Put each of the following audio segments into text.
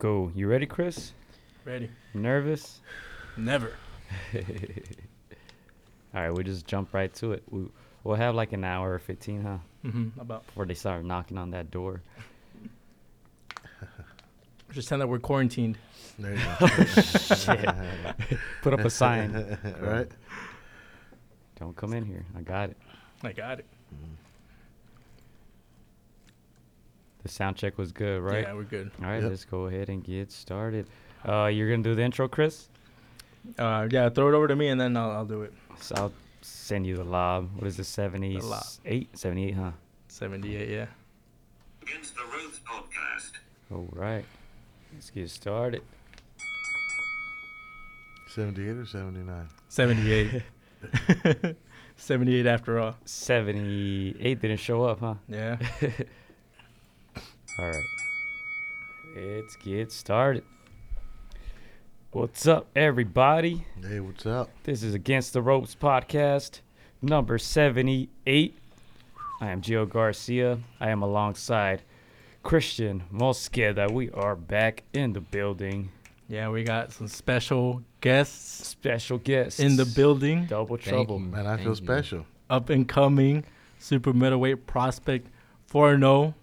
go. You ready, Chris? Ready? Nervous? Never. All right, we just jump right to it. We, we'll have like an hour or 15, huh? Mm-hmm. About. Before they start knocking on that door. Just tell that we're quarantined. There you go. Shit. Put up a sign. right? Don't come in here. I got it. I got it. The sound check was good, right? Yeah, we're good. All right, Yep. let's go ahead and get started. Uh, you're gonna do the intro, Chris. Uh, yeah, throw it over to me and then I'll, I'll do it. So I'll send you the lob. What is this? 78? lob. 78, huh? 78, yeah. Against the Ropes podcast. All right. Let's get started. 78 or 79? 78. 78 after all. 78 didn't show up, huh? Yeah. All right. Let's get started. What's up, everybody? Hey, what's up? This is Against the Ropes podcast, number 78. I am Gio Garcia. I am alongside Christian Mosqueda. We are back in the building. Yeah, we got some special guests Special guests. in the building. Double Thank trouble. you. Man, I Thank feel you. special. Up and coming super middleweight prospect 4 0.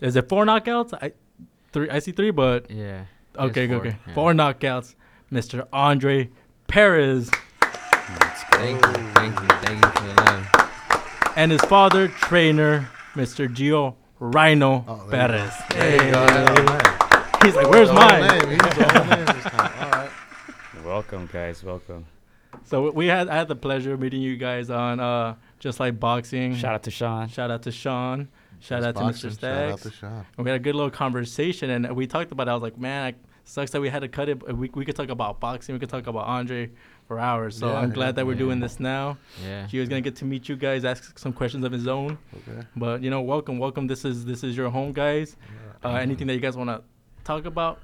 Is it four knockouts? I three I see three, but Yeah. okay, it's okay, four, okay. yeah. Four knockouts. Mr. Andre Perez Thank you. Thank you. Thank you for the love. and his father, trainer, Mr. Gio Rhino Oh, Perez. There you go. Hey. He's like, where's The mine? name. He's the whole name this time. All right. Welcome, guys. Welcome. So we had I had the pleasure of meeting you guys on uh just like boxing. Shout out to Sean. Shout out to Sean. Shout out to boxing. Mr. Shout out Staggs. to Sean. And we had a good little conversation, and we talked about. It. I was like, man, it sucks that we had to cut it. We we could talk about boxing. We could talk about Andre for hours. So Yeah, I'm glad that we're yeah. doing this now. Yeah. was gonna get to meet you guys, ask some questions of his own. Okay. But you know, welcome, welcome. This is this is your home, guys. Uh, anything that you guys want to talk about,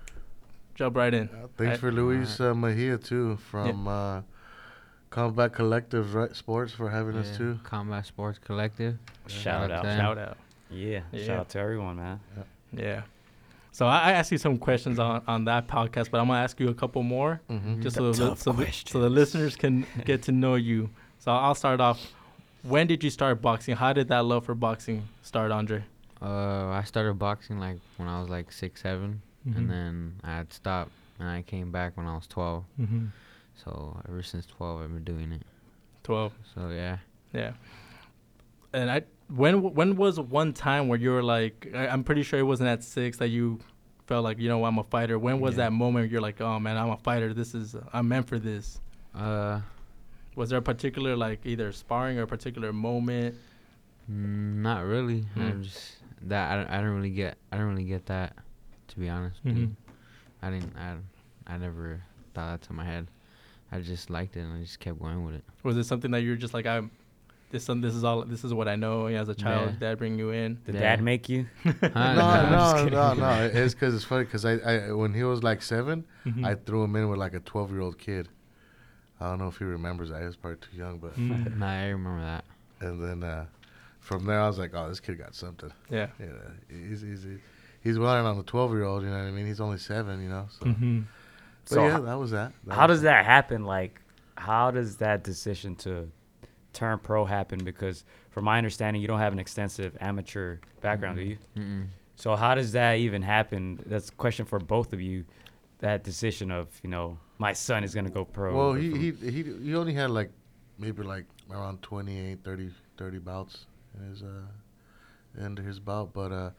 jump right in. Uh, thanks I- for Luis uh, Mejia, too, from uh, Combat Collective right, Sports for having us, Yeah. too. Combat Sports Collective. Shout out. Shout out. Yeah. Yeah. Shout out to everyone, man. Yeah. So I, I asked you some questions on, on that podcast, but I'm gonna ask you a couple more, Mm-hmm. just The so the, tough so, the, so the listeners can get to know you. So I'll start off. When did you start boxing? How did that love for boxing start, Andre? Uh, I started boxing like when I was like six, 7 Mhm. and then I had stopped, and I came back when I was twelve. Mm-hmm. So ever since twelve, I've been doing it. Twelve. So yeah. Yeah. And I when when was one time where you were like I, I'm pretty sure it wasn't at six that you felt like you know I'm a fighter. When was Yeah. that moment you're like oh man I'm a fighter. This is I'm meant for this. Uh, Was there a particular like either sparring or a particular moment? mm, not really. Hmm. I'm just that I, don't- I don't really get I don't really get that, to be honest. you. Mhm. I didn't I I never thought that to my head. I just liked it and I just kept going with it. Was it something that you're just like I'm this some this is all this is what I know as a child. Yeah. Dad bring you in. Did Yeah. dad make you? No, no, no, no. It's because it's funny because I, I, when he was like seven, Mhm. I threw him in with like a 12 year old kid. I don't know if he remembers that. He was probably too young, but. Mm. Nah, I remember that. And then uh, from there, I was like, oh, this kid got something. yeah. Yeah, he's he's he's running on the 12 year old. You know what I mean? He's only seven. You know. So, hmm but So yeah, h- that was that. That How was does that happen? Like, how does that decision to turn pro happen? Because from my understanding, you don't have an extensive amateur background, do you? Mm-mm. So how does that even happen? That's a question for both of you. That decision of you know my son is gonna go pro. Well, he, he he he only had like maybe like around 28, 30, 30 bouts in his uh under his belt. But uh,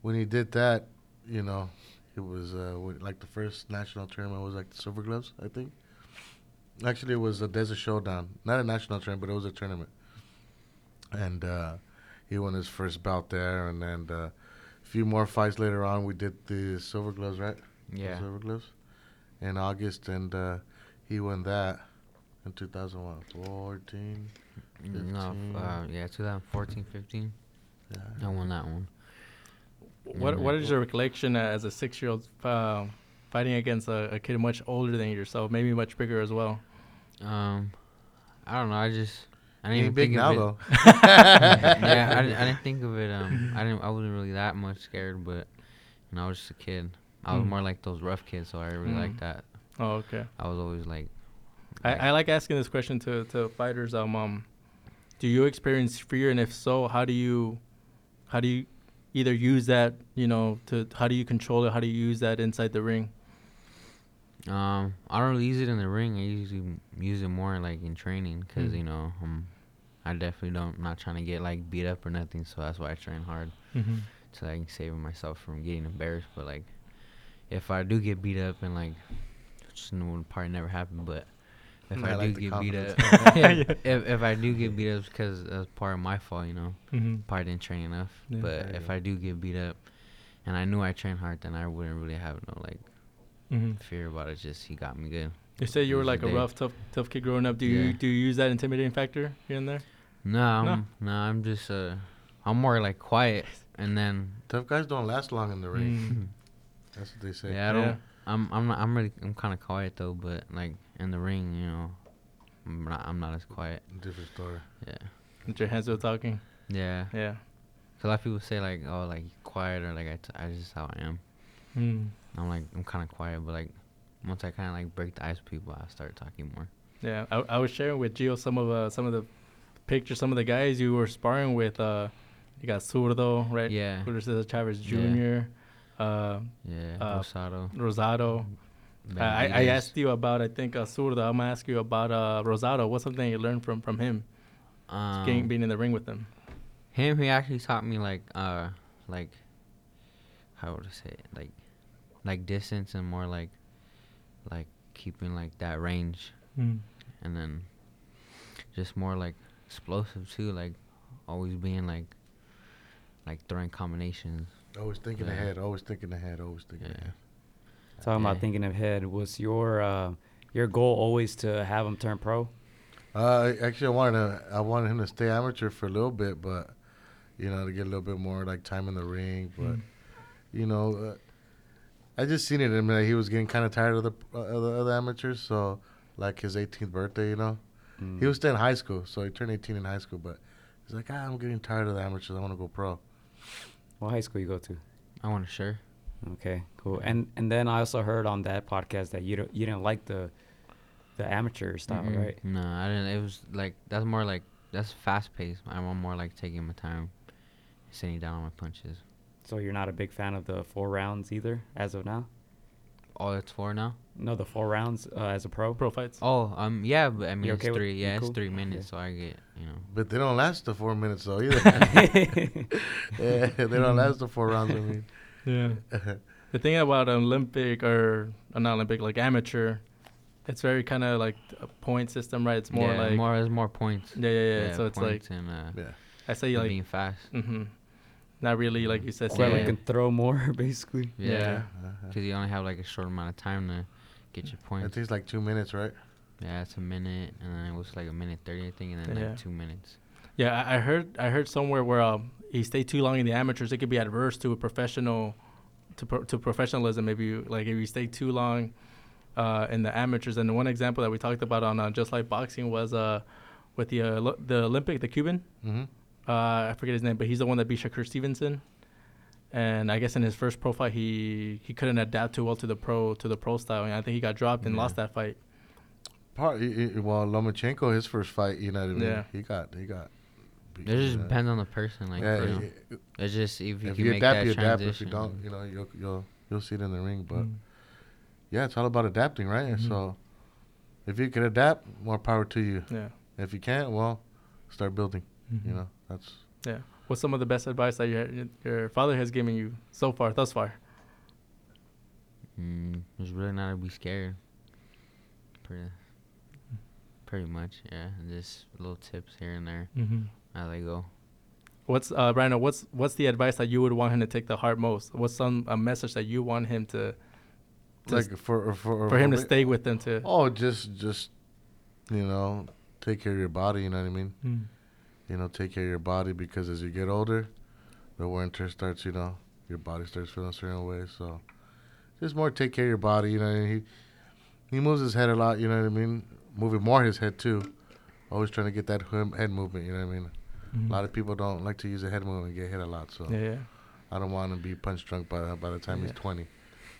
when he did that, you know, it was uh like the first national tournament was like the Silver Gloves, I think. Actually, it was a Desert Showdown, not a national tournament, but it was a tournament. And uh, he won his first bout there, and then uh, a few more fights later on, we did the Silver Gloves, right? The Yeah. Silver Gloves in August, and uh, he won that in 2014. No, 15. uh, yeah, 2014, 15. Yeah. I won that one. What. What is your recollection as a six year old uh, fighting against a, a kid much older than yourself, maybe much bigger as well? Um, I don't know. I just I didn't He even big think now of it. though. yeah, I, didn't- I didn't think of it. Um, I didn't. I wasn't really that much scared, but you know, I was just a kid. I was Mm. more like those rough kids, so I really Mm. like that. Oh, okay. I was always like, I, like- I like asking this question to, to fighters. Um, um, do you experience fear, and if so, how do you, how do you, either use that, you know, to how do you control it? How do you use that inside the ring? Um, I don't really use it in the ring. I usually use it more like in training because Mm. you know um, I definitely don't not trying to get like beat up or nothing. So that's why I train hard Mm-hmm. to like save myself from getting embarrassed. But like, if I do get beat up and like, which would probably never happen, but if I I, do like the get beat up, if if I do get beat up because that's part of my fault, you know, Mm-hmm. probably didn't train enough. Yeah. but if go. I do get beat up, and I knew I trained hard, then I wouldn't really have no like Mm-hmm. fear about it. Just he got me good. You said you were like a day. rough, tough, tough kid growing up. Do you do you use that intimidating factor here and there? No, No? I'm, no, I'm just uh, I'm more like quiet, and then Tough guys don't last long in the ring. Mm. That's what they say. yeah, I don't. Yeah. I'm I'm not I'm really I'm kind of quiet though, but like in the ring, you know, I'm not I'm not as quiet. Different story. Yeah, With your hands still talking. yeah. Yeah. 'Cause a lot of people say like oh like quiet or like I, t- I just how I am. Mm. I'm like I'm kind of quiet, but like once I kind of like break the ice with people, I start talking more. Yeah, I, I was sharing with Gio some of uh, some of the pictures, some of the guys you were sparring with. Uh, you got Zurdo, right? Yeah. Julio Cesar Chavez Yeah. Jr., uh, Yeah, Uh, Rosado. Rosado. I, I- I asked you about, I think, uh, Zurdo. I'm gonna ask you about uh, Rosado. What's something you learned from from him, um, getting, being in the ring with him? him. He actually taught me like uh like how would I say it? like like distance and more like like keeping like that range Mm. and then just more like explosive too like always being like like throwing combinations Always thinking Yeah. ahead. Always thinking ahead. Always thinking Yeah. ahead. Talking about Yeah. thinking ahead, was your uh, your goal always to have him turn pro? Uh, actually, I wanted to, I wanted him to stay amateur for a little bit, but you know, to get a little bit more like time in the ring. But you know, uh, I just seen it in him he was getting kind of tired of the uh, of the other amateurs. So, like his 18th birthday, you know, Mm. he was still in high school, so he turned 18 in high school. But he's like, ah, I'm getting tired of the amateurs. I want to go pro. What high school you go to? I want to share Okay, cool. And and then I also heard on that podcast that you don't you didn't like the the amateur style, Mhm. right? no I didn't it was like that's more like that's fast paced I want more like taking my time sitting down on my punches So you're not a big fan of the four rounds either, as of now. oh it's four now No, the four rounds uh, as a pro. Pro fights. oh um yeah but I mean You it's okay with- three yeah cool? it's three minutes Yeah. so I get you know But they don't last the four minutes though either. yeah, they don't last the four rounds. I mean, Yeah. The thing about Olympic or uh, not Olympic, like amateur, it's very kind of like a point system, right? It's more yeah, like more there's more points yeah, yeah, yeah. yeah So it's like and uh yeah. I say like being fast hmm Not really, like you said. Whoever Yeah. can throw more, basically. yeah Yeah. Uh-huh. because you only have like a short amount of time to get your I points think it's like two minutes, right? yeah it's a minute and then it was like a minute 30 I think and then Yeah. like two minutes Yeah, I I heard I heard somewhere where um, he stayed too long in the amateurs, it could be adverse to a professional, to pro- to professionalism. If you like, if you stay too long uh, in the amateurs, and the one example that we talked about on uh, just like boxing was uh, with the uh, lo- the Olympic, the Cuban. Mm-hmm. Uh, I forget his name, but he's the one that beat Shakur Stevenson. And I guess in his first pro fight, he he couldn't adapt too well to the pro to the pro style, and I think he got dropped and Yeah. lost that fight. Part, i- i- well, Lomachenko, his first fight, you know what I mean? Yeah. He got, he got. beat, it just you depends on the person like yeah, you know, i- i- it's just if you if can you make adapt, that you adapt. If you don't, you know, you'll you'll you'll see it in the ring. But Mm. yeah, it's all about adapting, right? Mhm. So if you can adapt, more power to you. Yeah. If you can't, well, start building. Mhm. You know, that's Yeah. What's some of the best advice that your your father has given you so far, thus far? Mm, just really not to be scared. Pretty, pretty much, yeah. Just little tips here and there Mm-hmm. as I go. What's uh, Brandon? What's what's the advice that you would want him to take to heart most? What's some a message that you want him to, to like for for for him to stay with them to? Oh, just just you know, take care of your body. You know what I mean? Mm. You know, take care of your body because as you get older, the wear and tear starts. You know, your body starts feeling a certain way. So just more take care of your body. You know, he he moves his head a lot. You know what I mean? Moving more his head too. Always trying to get that head movement. You know what I mean? Mhm. A lot of people don't like to use a head movement and get hit a lot. So Yeah, yeah. I don't want him to be punch drunk by by the time he's 20.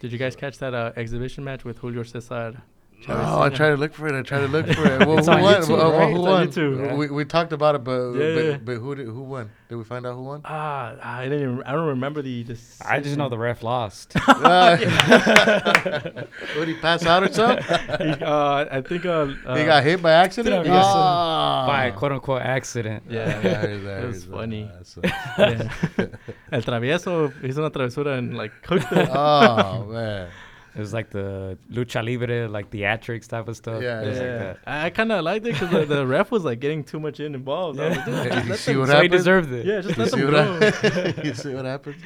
Did you guys catch that uh, exhibition match with Julio Cesar? No, Chavez Oh, I Sr.? tried to look for it. I tried to look for it. Well, It's who on won? YouTube, Well, well, right? who It's on won? YouTube. Yeah. We, we talked about it, but Yeah, but, yeah. but who did, who won? Did we find out who won? Ah, I didn't. Even, I don't remember the. the I just know the ref lost. Uh, Would he pass out or something? he, uh, I think. Uh, uh, he got hit by accident. Yes. Ah. By quote unquote accident. Yeah, I heard that, I it was funny. That's so- Yeah. El travieso hizo una travesura and like cooked it. oh man. It was like the lucha libre, like theatrics type of stuff. Yeah, it was yeah, like that. I, I kind of liked it because the, uh, the ref was like getting too much in involved. I was like, dude, just you see what So he happened? deserved it. Yeah, just You let see, them what go. happened? you see what happened?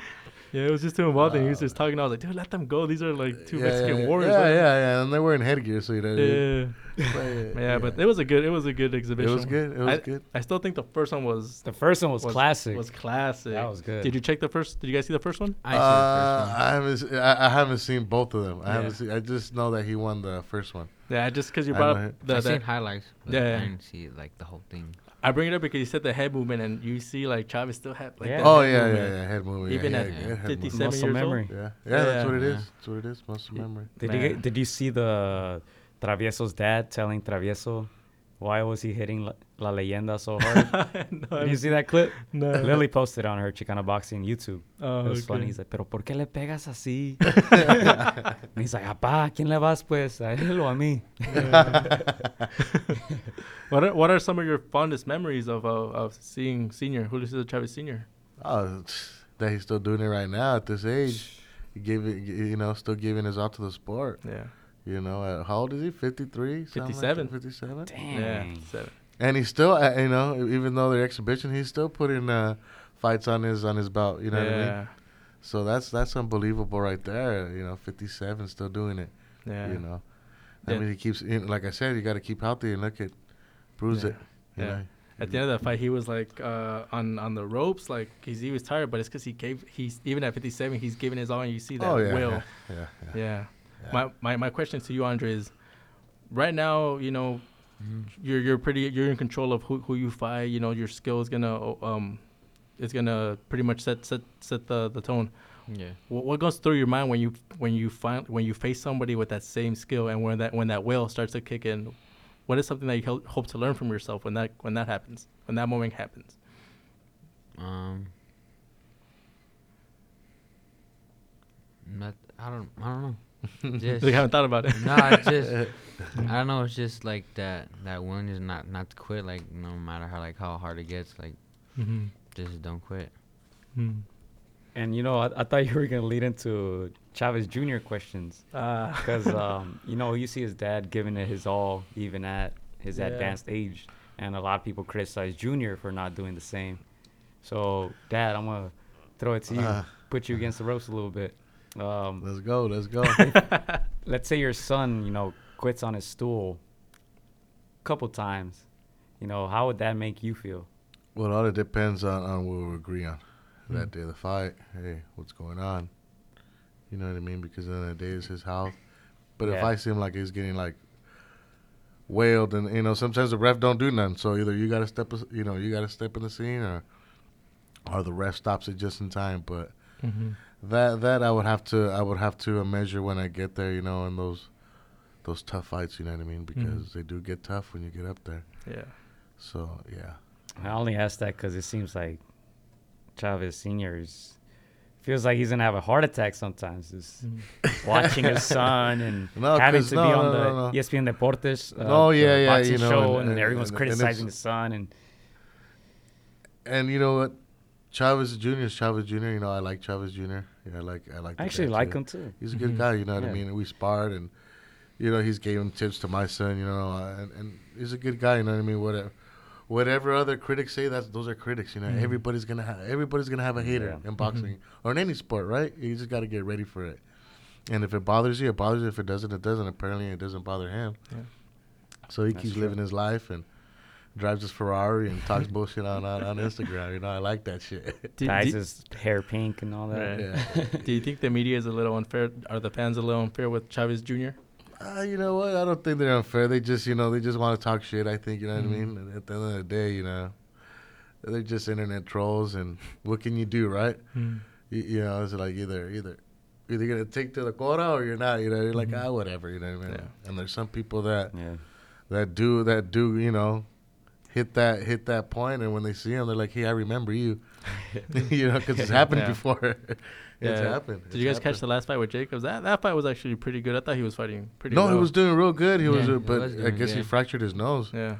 Yeah, it was just too involved, and he was just talking. I was like, dude, let them go. These are like two yeah, Mexican yeah, warriors. Yeah, Let yeah, yeah. And they were in headgear, so you know. Yeah. But, yeah, but it was a good. It was a good exhibition. it exhibition. was good. It was I, good. I still think the first one was The first one was, classic. Was classic. That was good. Did you check the first? Did you guys see the first one? I see Uh, the I haven't. s- I, I haven't seen both of them. I Yeah. haven't seen. I just know that he won the first one. Yeah, just because you brought know up it. the, first. I the seen highlights. But Yeah, I didn't see like the whole thing. I bring it up because you said the head movement, and you see like Chavez still had like Yeah. that Oh head yeah, yeah, movement. yeah. Head movement. Even yeah, at yeah, yeah, 57. Muscle years memory. old. Yeah, yeah, that's what it Yeah. is. That's what it is. Muscle memory. Did you Man. get, did you see the Travieso's dad telling Travieso why was he hitting La, La Leyenda so hard? no, did you see that clip? No. Lily posted on her Chicana Boxing YouTube. Oh, it was okay. funny. He's like, pero ¿por qué le pegas así? and he's like, apá, ¿quién le vas pues? A él o a mí? What are, what are some of your fondest memories of uh, of seeing senior Julio Cesar Chavez Senior? Oh, that he's still doing it right now at this age. He gave it, you know, still giving his all to the sport. Yeah, You know, uh, how old is he? 53? 57. 57. Dang. yeah, seven. And he's still, uh, you know, even though they're exhibition, he's still putting uh, fights on his on his belt. You know what I mean? yeah, So that's that's unbelievable right there. You know, 57 still doing it. yeah, You know, I Yeah. mean, he keeps you know, like I said, you got to keep healthy and look at bruise Yeah. it. You Yeah. know? At the end of the fight, he was like uh, on on the ropes, like he's he was tired, but it's because he gave he's even at 57, he's giving his all, and you see that oh yeah, will. yeah, yeah, yeah. My, my my question to you, Andre, is right now, you know, you're you're pretty you're in control of who, who you fight. You know, your skill is gonna um, is gonna pretty much set set set the, the tone. Yeah. What, what goes through your mind when you when you find when you face somebody with that same skill and when that when that will starts to kick in? What is something that you ho- hope to learn from yourself when that when that happens when that moment happens? Um. Not. I don't. I don't know. Just. you haven't thought about it. no, it's just. I don't know. It's just like that. That one is not not to quit. Like no matter how like how hard it gets. Like mm-hmm. just don't quit. And you know, I, I thought you were gonna lead into Chavez Jr. questions Uh, because um, you know you see his dad giving it his all, even at his Yeah. advanced age, and a lot of people criticize Junior for not doing the same. So, Dad, I'm gonna throw it to you, Uh. put you against the ropes a little bit. Um, Let's go. Let's go. let's say your son, you know, quits on his stool a couple times. You know, how would that make you feel? well, all it depends on, on what we agree on that Mm. day of the fight. Hey, what's going on? You know what I mean? Because at the end of the day, it's his health. But if Yeah. I seem like he's getting like wailed, and you know, sometimes the ref don't do nothing. So either you got to step, you know, you got to step in the scene, or or the ref stops it just in time. But mm-hmm. That that I would have to I would have to uh, measure when I get there. You know, in those those tough fights. You know what I mean? Because they do get tough when you get up there. Yeah. So yeah. I only ask that because it seems like Chavez Senior is feels like he's gonna have a heart attack sometimes. Just watching his son and No, having 'cause to no, be on no, the no, no. ESPN Deportes. Uh, Oh, the yeah, yeah, boxing you know, show, and- and, and- everyone's and- and criticizing it's- his son, and And you know what? Chavez Jr. is Chavez Jr. You know, I like Chavez Jr. Yeah, I like I like. I actually like too. him too. He's a good Mhm. guy. You know what I mean? We sparred, and you know he's giving tips to my son. You know, uh, and, and he's a good guy. You know what I mean? Whatever, whatever other critics say, that's those are critics. You know, Mhm. everybody's gonna have everybody's gonna have a hater Yeah. in boxing or in any sport, right? You just got to get ready for it. And if it bothers you, it bothers you. If it doesn't, it doesn't. Apparently, it doesn't bother him. Yeah. So he That's keeps true. living his life and drives his Ferrari and talks bullshit on, on on Instagram. You know, I like that shit. Do, Dyes do, his hair pink and all that. Right. yeah. do you think the media is a little unfair? Are the fans a little unfair with Chavez Jr.? Uh, you know what? I don't think they're unfair. They just, you know, they just want to talk shit. I think, you know what I Mhm. mean. At the end of the day, you know, they're just internet trolls, and what can you do, right? You, you know, it's like either, either, either gonna take to the quota or you're not. You know, you're like Mhm. ah whatever. You know what I mean? Yeah. And there's some people that Yeah. that do that do you know hit that hit that point, and when they see him, they're like, hey, I remember you. you know, because it's happened Yeah. before. it's Yeah. happened. Did you guys catch the last fight with Jacobs? That that fight was actually pretty good. I thought he was fighting pretty good. No, well. he was doing real good. He was, Yeah, uh, he but was I guess he fractured his nose. Yeah.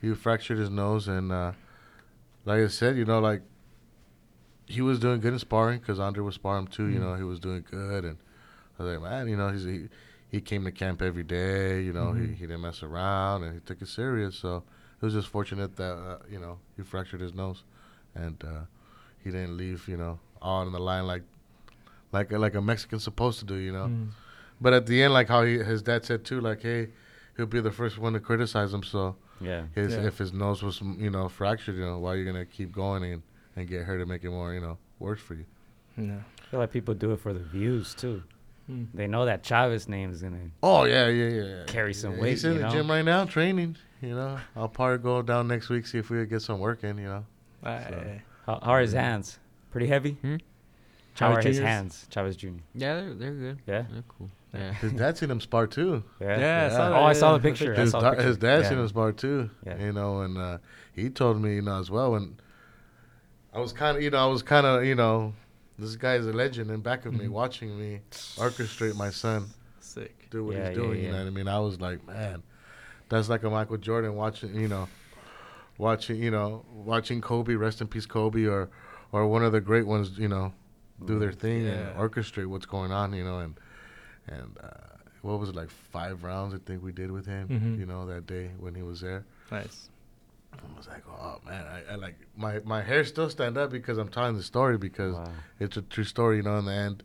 He fractured his nose, and uh, like I said, you know, like he was doing good in sparring because Andre was sparring too. You Mhm. know, he was doing good, and I was like, man, you know, he's he, he came to camp every day. You know, Mhm. he, he didn't mess around, and he took it serious. So it was just fortunate that uh, you know he fractured his nose, and uh, he didn't leave. You know, all in the line like like like a Mexican's supposed to do. You know. Mm. But at the end, like how he, his dad said too, like, hey, he'll be the first one to criticize him. So Yeah. his, Yeah. if his nose was, you know, fractured, you know, why are you gonna keep going and, and get hurt to make it more, you know, worse for you? Yeah. I feel like people do it for the views too. Mm. They know that Chavez name is gonna. Oh yeah, yeah, yeah. yeah. Carry some Yeah, weight, He's in you the know? gym right now training. You know, I'll probably go down next week see if we could get some work in. You know, Aye. How, how are his hands? Pretty heavy. Hmm? How Chavez are his Jr.'s? hands? Chavez Jr. Yeah, they're they're good. Yeah. They're cool. Yeah. his dad's seen him spar too. Yeah. Yeah, I saw Oh, I saw the picture. His, saw da- the picture. his dad's yeah. seen him spar too. Yeah. You know, and uh, he told me, you know, as well. And I was kind of, you know, I was kind of, you know, this guy's a legend in back of me, Mhm. watching me orchestrate my son Sick. do what Yeah, he's yeah, doing. You know what I mean? I was like, man, that's like a Michael Jordan watching, you know, watching, you know, watching Kobe, rest in peace, Kobe, or or one of the great ones, you know, do their thing and orchestrate what's going on, you know, and and uh, what was it like five rounds? I think we did with him, Mhm. you know, that day when he was there. Nice. I was like, oh man, I, I like my my hair still stand up because I'm telling the story because Wow. it's a true story, you know. In the end,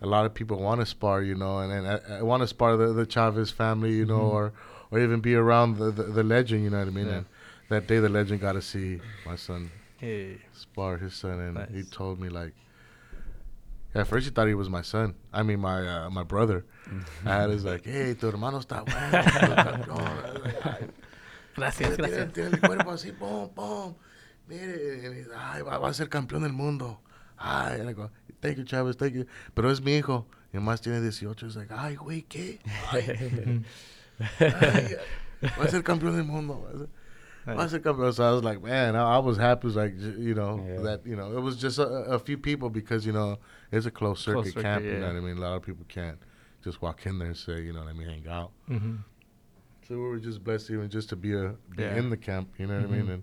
a lot of people want to spar, you know, and, and I, I want to spar the, the Chavez family, you know, Mhm. or or even be around the, the, the legend, you know what I mean. Yeah. And that day, the legend got to see my son Hey. spar his son, and he told me like. At first, he thought he was my son. I mean, my uh, my brother. I had his like, hey, tu hermano está bueno. campeón." I was like, "Ay, Gracias, gracias. tiene el cuerpo así, pum, pum. Mire, and he's, ay, va, va a ser campeón del mundo. Ay, and I go, thank you, Chávez, thank you. Pero es mi hijo. Y más tiene 18. Es like, ay, güey, ¿qué? Ay, ay, va a ser campeón del mundo. Va a ser- ser campeón. So I was like, man, I, I was happy. It was like, you know, Yeah. that, you know, it was just a, a few people because, you know, it's a closed circuit Closed circuit, camp. You know what I mean? A lot of people can't just walk in there and say, you know what I mean, hang out. Mm-hmm. So we were just blessed even just to be a be Yeah. in the camp, you know what I mean? And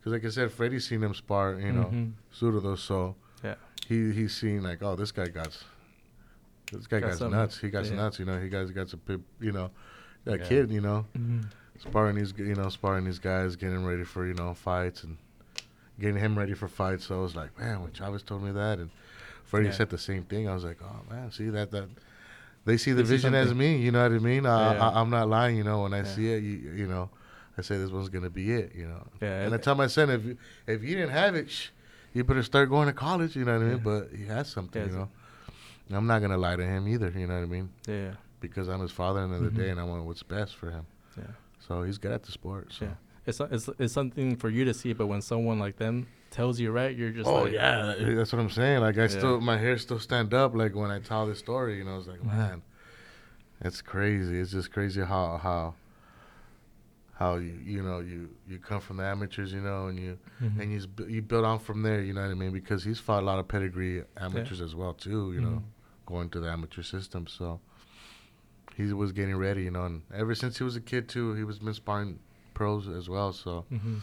because like I said, Freddie's seen him spar, you know, Mhm. Zurdo. So Yeah. he he's seen like, oh, this guy got, this guy Got got, nuts. He got Yeah. nuts. You know, he got got some, you know, a Yeah. kid, you know, Mm-hmm. sparring these, you know, sparring these guys, getting ready for you know fights and getting him ready for fights. So I was like, man, when Chavez told me that, and Freddie Yeah. said the same thing. I was like, oh man, see that that. They see the They see vision as me, you know what I mean. I, Yeah. I, I'm not lying, you know. When I Yeah. see it, you, you know, I say this one's gonna be it, you know. Yeah, And I it- tell my son, if you, if you didn't have it, shh, you better start going to college, you know what I mean. Yeah. But he has something, He you know. And I'm not gonna lie to him either, you know what I mean, Yeah. Because I'm his father at the end of the day, and I want what's best for him. Yeah. So he's good at the sport. So. Yeah. It's, it's it's something for you to see, but when someone like them tells you right, you're just oh like, yeah, that's what I'm saying. Like I Yeah. still, my hair still stand up. Like when I tell this story, you know, it's like, Mhm. man, it's crazy. It's just crazy how how how you you know you you come from the amateurs, you know, and you Mhm. and you you build on from there. You know what I mean? Because he's fought a lot of pedigree amateurs as well too. You know, Mhm. going to the amateur system. So he was getting ready. You know, and ever since he was a kid too, he was been sparring pros as well. So Mhm.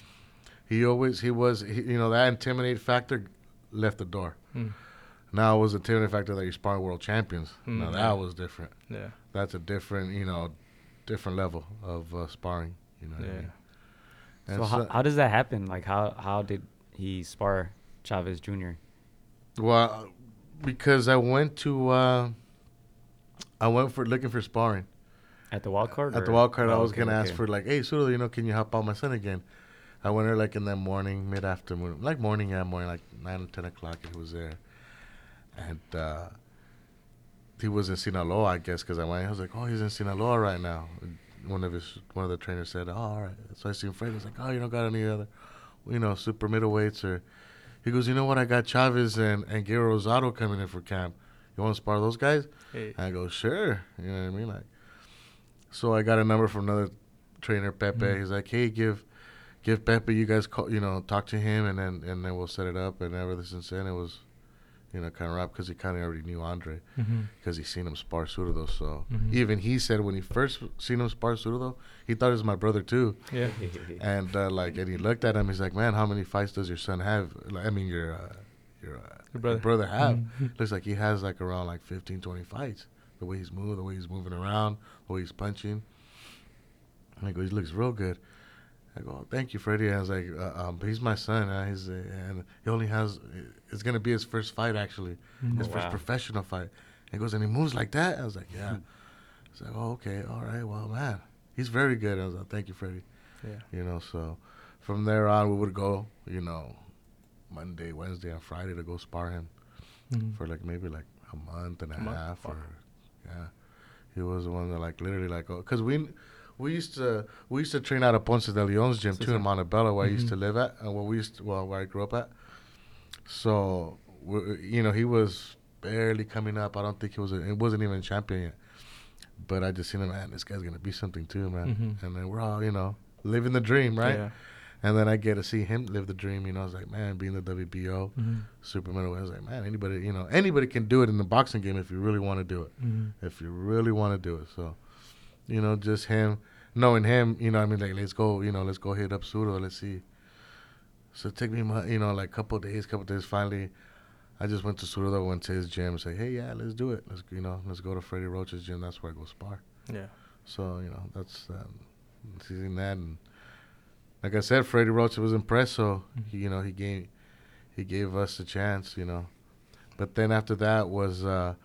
he always he was he, you know that intimidate factor left the door. Mm. Now it was a intimidate factor that you spar world champions. Mm, now that was different. Yeah. That's a different you know different level of uh, sparring. You know. What I Yeah. mean? And So how, how does that happen? Like how how did he spar Chavez Jr.? Well, because I went to, uh, I went for looking for sparring At the wild card? at the wild card. I was okay, gonna ask for like, hey, Zurdo, you know, can you help out my son again? I went there like in that morning, mid afternoon, like morning, yeah, morning, like nine or ten o'clock. He was there, and uh, he was in Sinaloa, I guess, because I went. I was like, oh, he's in Sinaloa right now. One of his, one of the trainers said, oh, all right. So I seen Fred. He's like, oh, you don't got any other, you know, super middleweights or. He goes, you know what? I got Chavez and and Guerrero Rosado coming in for camp. You want to spar those guys?" Hey. I go, "Sure." You know what I mean? Like, so I got a number from another trainer, Pepe. Mhm. He's like, "Hey, give, give Pepe. You guys call, you know, talk to him, and then and then we'll set it up." And ever since then, it was, you know, kind of wrapped because he kind of already knew Andre Mm-hmm. because he seen him spar Zurdo. So Mhm. even he said when he first seen him spar Zurdo, he thought it was my brother too. Yeah. And uh, like, and he looked at him. He's like, "Man, how many fights does your son have? Like, I mean, your uh, your, uh, Your brother. brother have? Mhm. Looks like he has like around like 15, 20 fights. The way he's moving, the way he's moving around, the way he's punching. And I go, he looks real good. I go, "Oh, thank you, Freddie. I was like, uh, um, but he's my son. Uh, he's uh, and he only has. It's gonna be his first fight actually, Mhm. his Oh, first wow. professional fight. He goes, and he moves like that. I was like, yeah. I was like, oh, okay, all right, well, man, he's very good. I was like, thank you, Freddie. Yeah. You know, so from there on, we would go, you know, Monday, Wednesday, and Friday to go spar him Mhm. for like maybe like a month and a, A half, Wow. or yeah, he was the one that like literally like because we we used to we used to train out of Ponce de Leon's gym So too in Montebello where I used to live at and where we used to, well where I grew up at. So you know he was barely coming up. I don't think he was. A, it wasn't even champion yet. But I just seen him, man. This guy's gonna be something too, man. Mhm. And then we're all, you know, living the dream, right? Yeah. And then I get to see him live the dream. You know, I was like, man, being the WBO Mhm. super middleweight. I was like, man, anybody, you know, anybody can do it in the boxing game if you really want to do it. Mhm. If you really want to do it. So, you know, just him, knowing him, you know, I mean, like, let's go, you know, let's go hit up Zurdo. Let's see. So it took me, mu- you know, like a couple days, couple days. Finally, I just went to Zurdo, went to his gym, and say, hey, yeah, let's do it. Let's, you know, let's go to Freddie Roach's gym. That's where I go spar. Yeah. So you know that's um, seeing that, and like I said, Freddie Roach was impressed. So Mhm. he, you know he gave he gave us a chance, you know. But then after that was uh,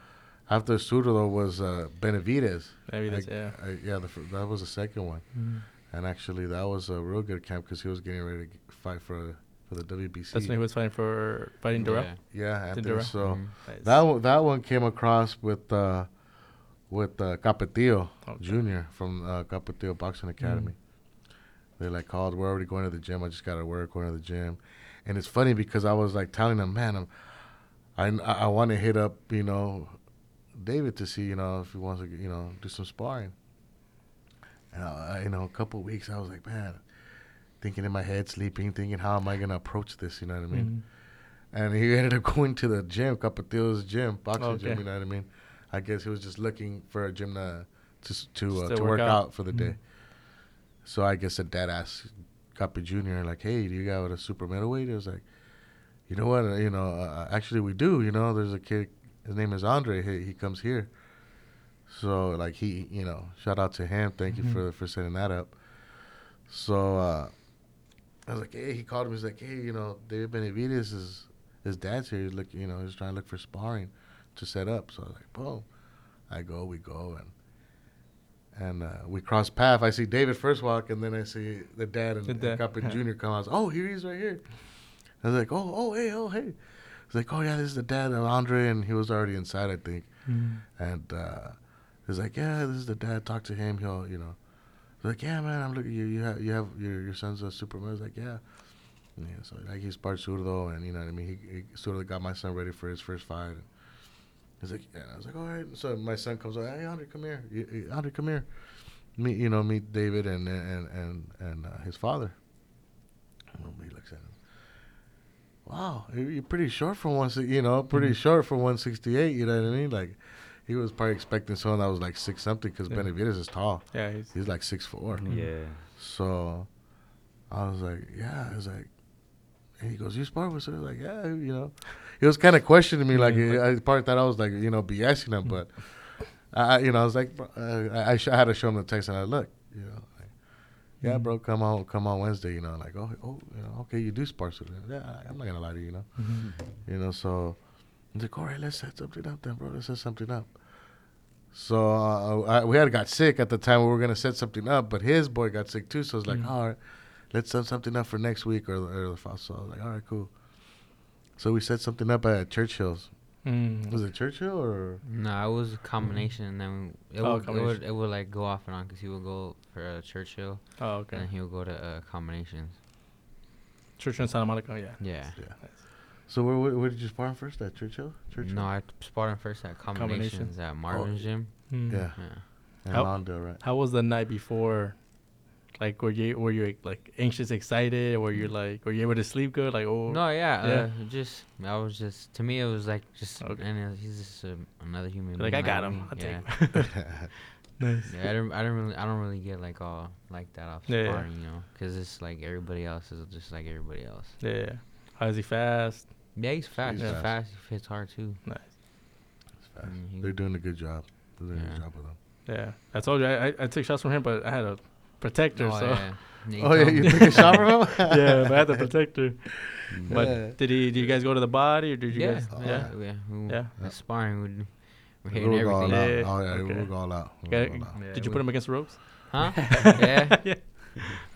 after Zurdo was uh, Benavidez. Maybe that's I- yeah. I, yeah, the, that was the second one, Mhm. and actually that was a real good camp because he was getting ready to fight for for the WBC. That's when he was fighting for fighting Dirrell. Yeah. yeah, Anthony. Dirrell. So Mhm. Nice. that one, that one came across with uh, with uh, Capetillo Okay. Junior from uh, Capetillo Boxing Academy. They like called. We're already going to the gym. I just got to work going to the gym, and it's funny because I was like telling them, man, I'm, I I want to hit up you know David to see you know if he wants to you know do some sparring. And I, you know, a couple weeks I was like, man, thinking in my head, sleeping, thinking how am I gonna approach this? You know what I mean? Mhm. and he ended up going to the gym, Capetillo's gym, boxing Okay. gym. You know what I mean? I guess he was just looking for a gym to to to, uh, To to work work out. out for the Mhm. day. So I guess a dad asked Cape Junior like, "Hey, do you got a super middleweight?" It was like, "You know what? Uh, you know, uh, actually we do. You know, there's a kid. His name is Andre. He, he comes here. So like he, you know, shout out to him. Thank Mhm. you for for setting that up. So uh, I was like, hey, he called him. He's like, hey, you know, David Benavidez is his dad's here. He's look, you know, he's trying to look for sparring to set up. So I was like, boom. I go, we go, and and uh, we cross path. I see David first walk, and then I see the dad and, The and dad. Captain Junior come out. Oh, here he is, right here. I was like, oh, oh, hey, oh, hey. He's like, oh yeah, this is the dad of Andre, and he was already inside, I think. Mhm. And uh, he's like, yeah, this is the dad. Talk to him. He'll, you know. He's like, yeah, man, I'm looking. You, you have, you have your, your son's a Superman. I was like, yeah. Yeah, so like he sparred Zurdo, and you know what I mean. He, he Zurdo got my son ready for his first fight. And he's like, yeah. I was like, all right. So my son comes up, hey, Andre, come here. You- you- Andre, come here. Meet, you know, meet David and and and and uh, his father. And he looks at him. Wow, you're you're pretty short for one. si- You know, pretty Mhm. short for one sixty eight. You know what I mean? Like, he was probably expecting someone that was like six something because Yeah. Benavidez is tall. Yeah, he's He's like six four. Yeah. So I was like, yeah. I was like, and he goes, you spar with? So I was like, yeah. You know, he was kind of questioning me, like. I probably thought I was like, you know, BSing him, but I, you know, I was like, uh, I, I, sh- I had to show him the text, and I look, you know, like, yeah, Mhm. bro, come on, come on Wednesday, you know, like, oh, oh, you know, okay, you do spar with him. Yeah, I'm not gonna lie to you, you know, Mhm. you know, so he's like, all right, let's set something up then, bro. Let's set something up. So uh, I, we had got sick at the time. We were gonna set something up, but his boy got sick too. So I was like, Mhm. all right, let's set something up for next week or or the fall. So I was like, all right, cool. So we set something up at Churchill's. Mhm. Was it Churchill or? No, it was a combination, and then it, Oh, would, it would it would like go off and on because he would go for uh, Churchill, Oh, and okay. then he would go to uh, combinations. Churchill and Santa Monica. Yeah. Yeah. Yeah. So where, where where did you spar first at Churchill? Churchill. No, I sparred him first at Combinations. combinations at Marvin's gym. Mm. Yeah, Yeah. in How- Lawndale, right? How was the night before? Like, were you were you like anxious, excited, or were you like, were you able to sleep good? Like, oh, No, yeah, Yeah. Uh, just I was just to me it was like just Okay. and uh, he's just uh, another human. like I got him. I'll yeah. take him. nice. yeah, I don't, I don't really, I don't really get like all like that off Yeah, yeah. you know, because it's like everybody else is just like everybody else. Yeah. How is he fast? Yeah, he's fast. He's He's fast. fast. He hits hard too. Nice. It's fast. Mm, he- They're doing a good job. They're doing a good job with him. Yeah. I told you I, I, I took shots from him, but I had a protector. Oh, so yeah. Yeah, Oh yeah, you me. took a shot from him? yeah, but I had the protector. But Yeah. did he? Did you guys go to the body, or did you yeah, guys? Oh, yeah, Yeah. yeah. We, Yeah. the sparring would. We're We'll hitting go everything. Yeah. Oh yeah, Okay. we'll go all out. We'll Okay. all out. Yeah, Did you put him against the ropes? Huh? yeah. yeah.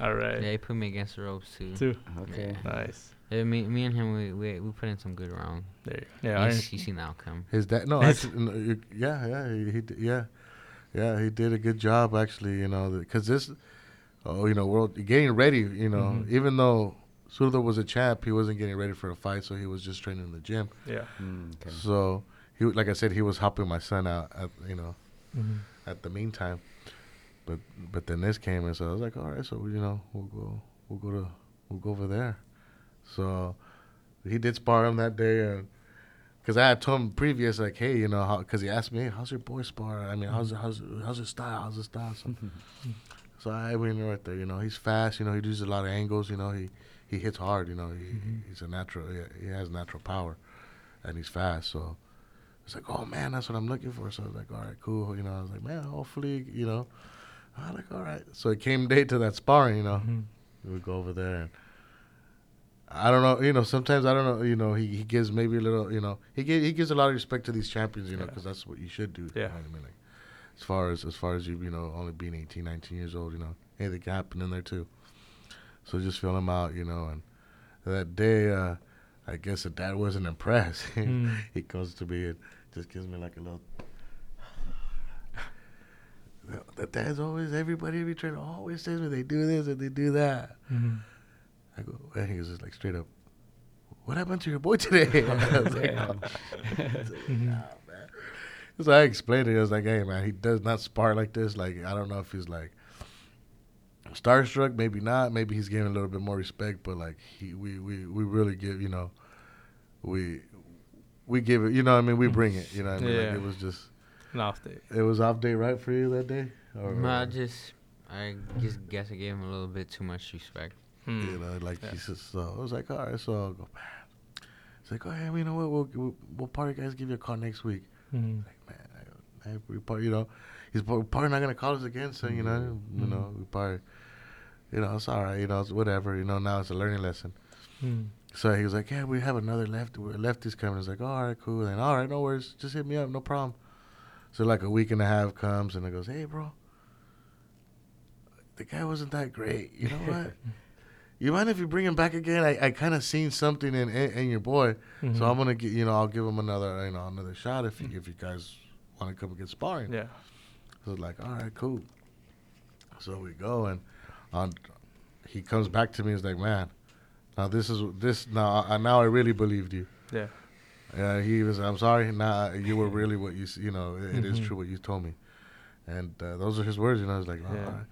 All right. Yeah, he put me against the ropes too. Two. Okay. Nice. Yeah, me, me and him, we, we, we put in some good rounds. There. You Yeah, Yeah. Iron, you, you seen the outcome. His dad, no, actually, yeah, yeah, he, he yeah, yeah, he did a good job actually. You know, because this, oh, you know, world getting ready. You know, Mhm. even though Zurdo was a champ, he wasn't getting ready for a fight, so he was just training in the gym. yeah. Mm, okay. So he, like I said, he was helping my son out. At, you know, Mm-hmm. at the meantime, but but then this came and so I was like, all right, so you know, we'll go, we'll go to, we'll go over there. So he did spar him that day, and because I had told him previous, like, hey, you know, how because he asked me, hey, how's your boy spar? I mean, how's how's how's his style? How's his style? So, so I went right there. You know, he's fast. You know, he does a lot of angles. You know, he he hits hard. You know, he, he's a natural. He, he has natural power, and he's fast. So it's like, oh man, that's what I'm looking for. So I was like, all right, cool. You know, I was like, man, hopefully, you know, I like, all right. So it came day to that sparring. You know, Mm-hmm. we would go over there and I don't know, you know, sometimes I don't know, you know, he, he gives maybe a little, you know, he gives he gives a lot of respect to these champions, you know, because that's what you should do. Yeah. You know I mean? Like, as far as as far as you, you know, only being 18, 19 years old, you know, anything can happen in there too. So just fill him out, you know, and that day, uh, I guess the dad wasn't impressed. Mm. he comes to me and just gives me like a little. The- dad's always everybody every trainer always says me they do this and they do that. Mm-hmm. I go, and he was just like straight up, "What happened to your boy today?" I was like. "Oh, shit." So I explained it. I was like, "Hey, man, he does not spar like this. Like, I don't know if he's like starstruck, maybe not. Maybe he's getting a little bit more respect, but like, he, we, we, we really give, you know, we, we give it. You know, what I mean, we bring it. You know, what I mean, like, it was just, An off day. it was off day, right, for you that day? Or, No, I or, just, I just guess I gave him a little bit too much respect. Hmm. you know, like Yeah. he said, so I was like, all right, so I'll go, man. It's like, oh, yeah, you know what? We'll, we'll, we'll party guys give you a call next week. Mm-hmm. Like, man, I, I, we probably, you know, he's probably not gonna call us again. So you know, you Mhm. know, we probably, you know, it's all right. You know, it's whatever. You know, now it's a learning lesson. Mm-hmm. So he was like, yeah, we have another left lefties coming. I was like, all right, cool. And all right, no worries. Just hit me up, no problem. So like a week and a half comes, and it goes, hey, bro, the guy wasn't that great. You know what? You mind if you bring him back again? I, I kind of seen something in, in in your boy, Mm-hmm. so I'm gonna get you know I'll give him another you know another shot if you, if you guys want to come and get sparring. Yeah. So like, all right, cool. So we go and on, he comes back to me. He's like, man, now this is this now. I, now I really believed you. Yeah. Uh, he was. I'm sorry. Nah, you were really what you. You know, it, it is Mhm. true what you told me. And uh, those are his words. You know, I was like, oh, Yeah. right.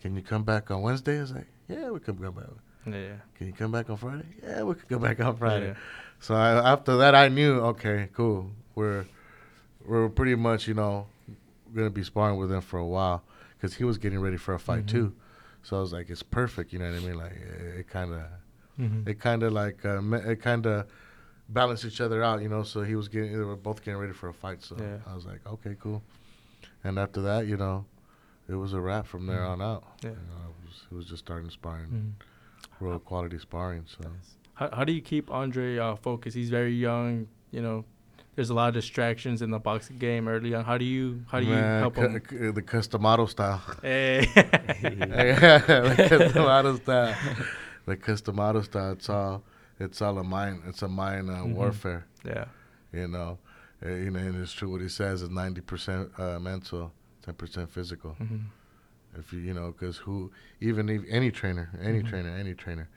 can you come back on Wednesday? I was like, yeah, we can come back. Yeah. Can you come back on Friday? Yeah, we could come back on Friday. Yeah. So I, after that, I knew, okay, cool. We're we're pretty much, you know, gonna be sparring with him for a while because he was getting ready for a fight Mhm. too. So I was like, it's perfect. You know what I mean? Like it- kind of, Mm-hmm. it kind of like uh, it kind of balanced each other out. You know. So he was getting, they were both getting ready for a fight. So Yeah. I was like, okay, cool. And after that, you know, it was a wrap from there Mhm. on out. Yeah. You know, it was, it was just starting sparring, Mm-hmm. Real quality sparring. So. How, how do you keep Andre uh, focused? He's very young. You know, there's a lot of distractions in the boxing game early on. How do you how do you Man, help cu- him? cu- the customado style. Hey. the customado style. The customado style. It's all, it's all a mind. It's a mind uh, Mhm. warfare. yeah. You know, uh, you know, and it's true what he says is ninety percent uh, mental, ten percent physical. Mm-hmm. If you, you know, because who, even if any trainer, any Mhm. trainer, any trainer,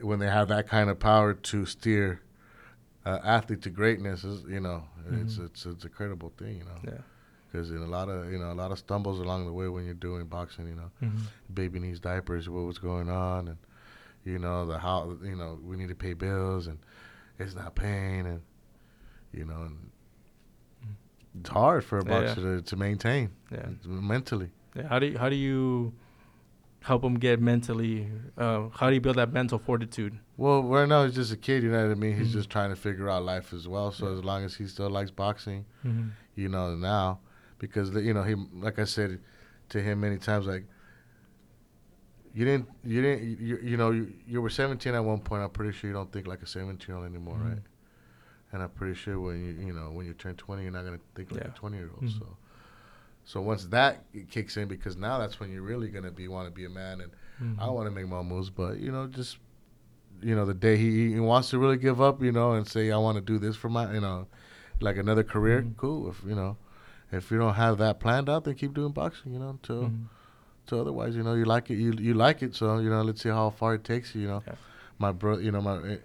when they have that kind of power to steer uh, athlete to greatness is you know it's Mhm. it's it's a credible thing you know Yeah. because in a lot of you know a lot of stumbles along the way when you're doing boxing you know Mhm. baby needs diapers what was going on and you know the how you know we need to pay bills and it's not paying and you know and it's hard for a Yeah, yeah. boxer to, to maintain Yeah. mentally Yeah. How do you, how do you help them get mentally? Uh, how do you build that mental fortitude? well right now he's just a kid you know what i mean he's Mhm. just trying to figure out life as well so Yeah. as long as he still likes boxing Mm-hmm. you know now because you know he like i said to him many times like you didn't you didn't you, you know you, you were 17 at one point i'm pretty sure you don't think like a 17 year old anymore Mhm. right and i'm pretty sure when you you know when you turn 20 you're not going to think like Yeah. a 20 year old Mhm. so so once that kicks in because now that's when you're really going to be want to be a man and Mm-hmm. i want to make my moves but you know just you know the day he, he wants to really give up you know and say i want to do this for my you know like another career Mhm. cool if you know if you don't have that planned out then keep doing boxing you know until Mhm. so otherwise, you know, you like it, you you like it. So you know, let's see how far it takes you. You know, Yeah. my bro, you know, my eh,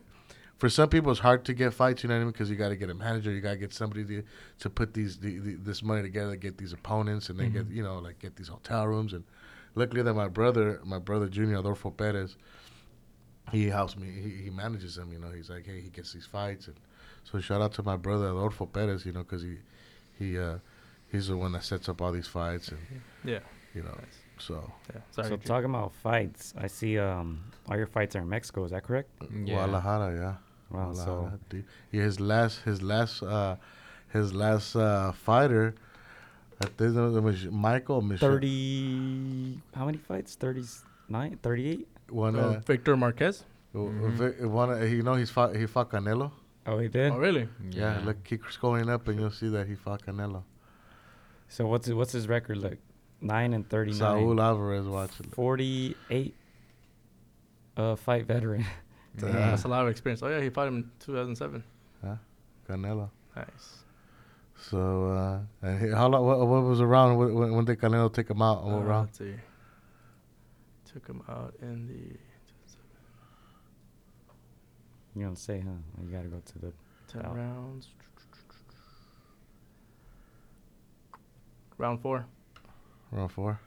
for some people it's hard to get fights. You know what I mean? Because you got to get a manager, you got to get somebody to to put these the, the, this money together, get these opponents, and then get Mhm. you know like get these hotel rooms. And luckily that my brother, my brother Junior Adolfo Perez, he helps me. He, he manages them. You know, he's like, hey, he gets these fights, and so shout out to my brother Adolfo Perez. You know, because he he uh, he's the one that sets up all these fights, and Yeah. you know, Nice. so. Yeah. Sorry. so talking about fights, I see um all your fights are in Mexico. Is that correct? Yeah. Guadalajara, yeah. Wow. So dude. yeah, his last, his last, uh, his last uh, fighter. I think it was Michael Michel. thirty. How many fights? 39, 38? One, Oh, uh, Victor Marquez. Mhm. One, uh, you know, he's fought, he fought Canelo. Oh, he did. Oh, really? Yeah. look, keep scrolling up, and you'll see that he fought Canelo. So what's his, what's his record like? Nine and thirty nine. Saul Alvarez watching. Forty eight. Uh, fight veteran. Yeah. That's a lot of experience. Oh yeah, he fought him in 2007. Canelo. Nice. So, uh, and he, how long? What, what was around when, when, when did Canelo take him out? What Uh, round? let's see. Took him out in the You don't say, huh? You gotta go to the. 10 Out. rounds. Round four. Round four.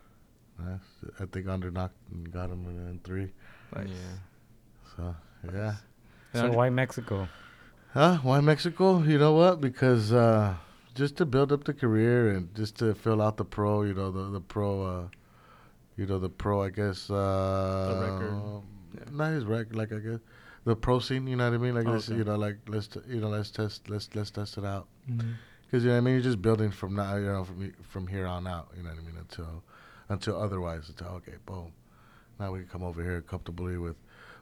Nice. I think under knocked and got him in, in three. Nice. Yeah. So yeah. So why Mexico? Huh? Why Mexico? You know what? Because uh, just to build up the career and just to fill out the pro, you know, the the pro, uh, you know, the pro. I guess. Uh, record. Yeah. Not his record. Like I guess the pro scene. You know what I mean? Like Oh, okay. you know, like let's t- you know let's test let's let's test it out. Mhm. Because you know what I mean. You're just building from now. You know from from here on out. You know what I mean? Until until otherwise. Until okay, boom. Now we can come over here comfortably with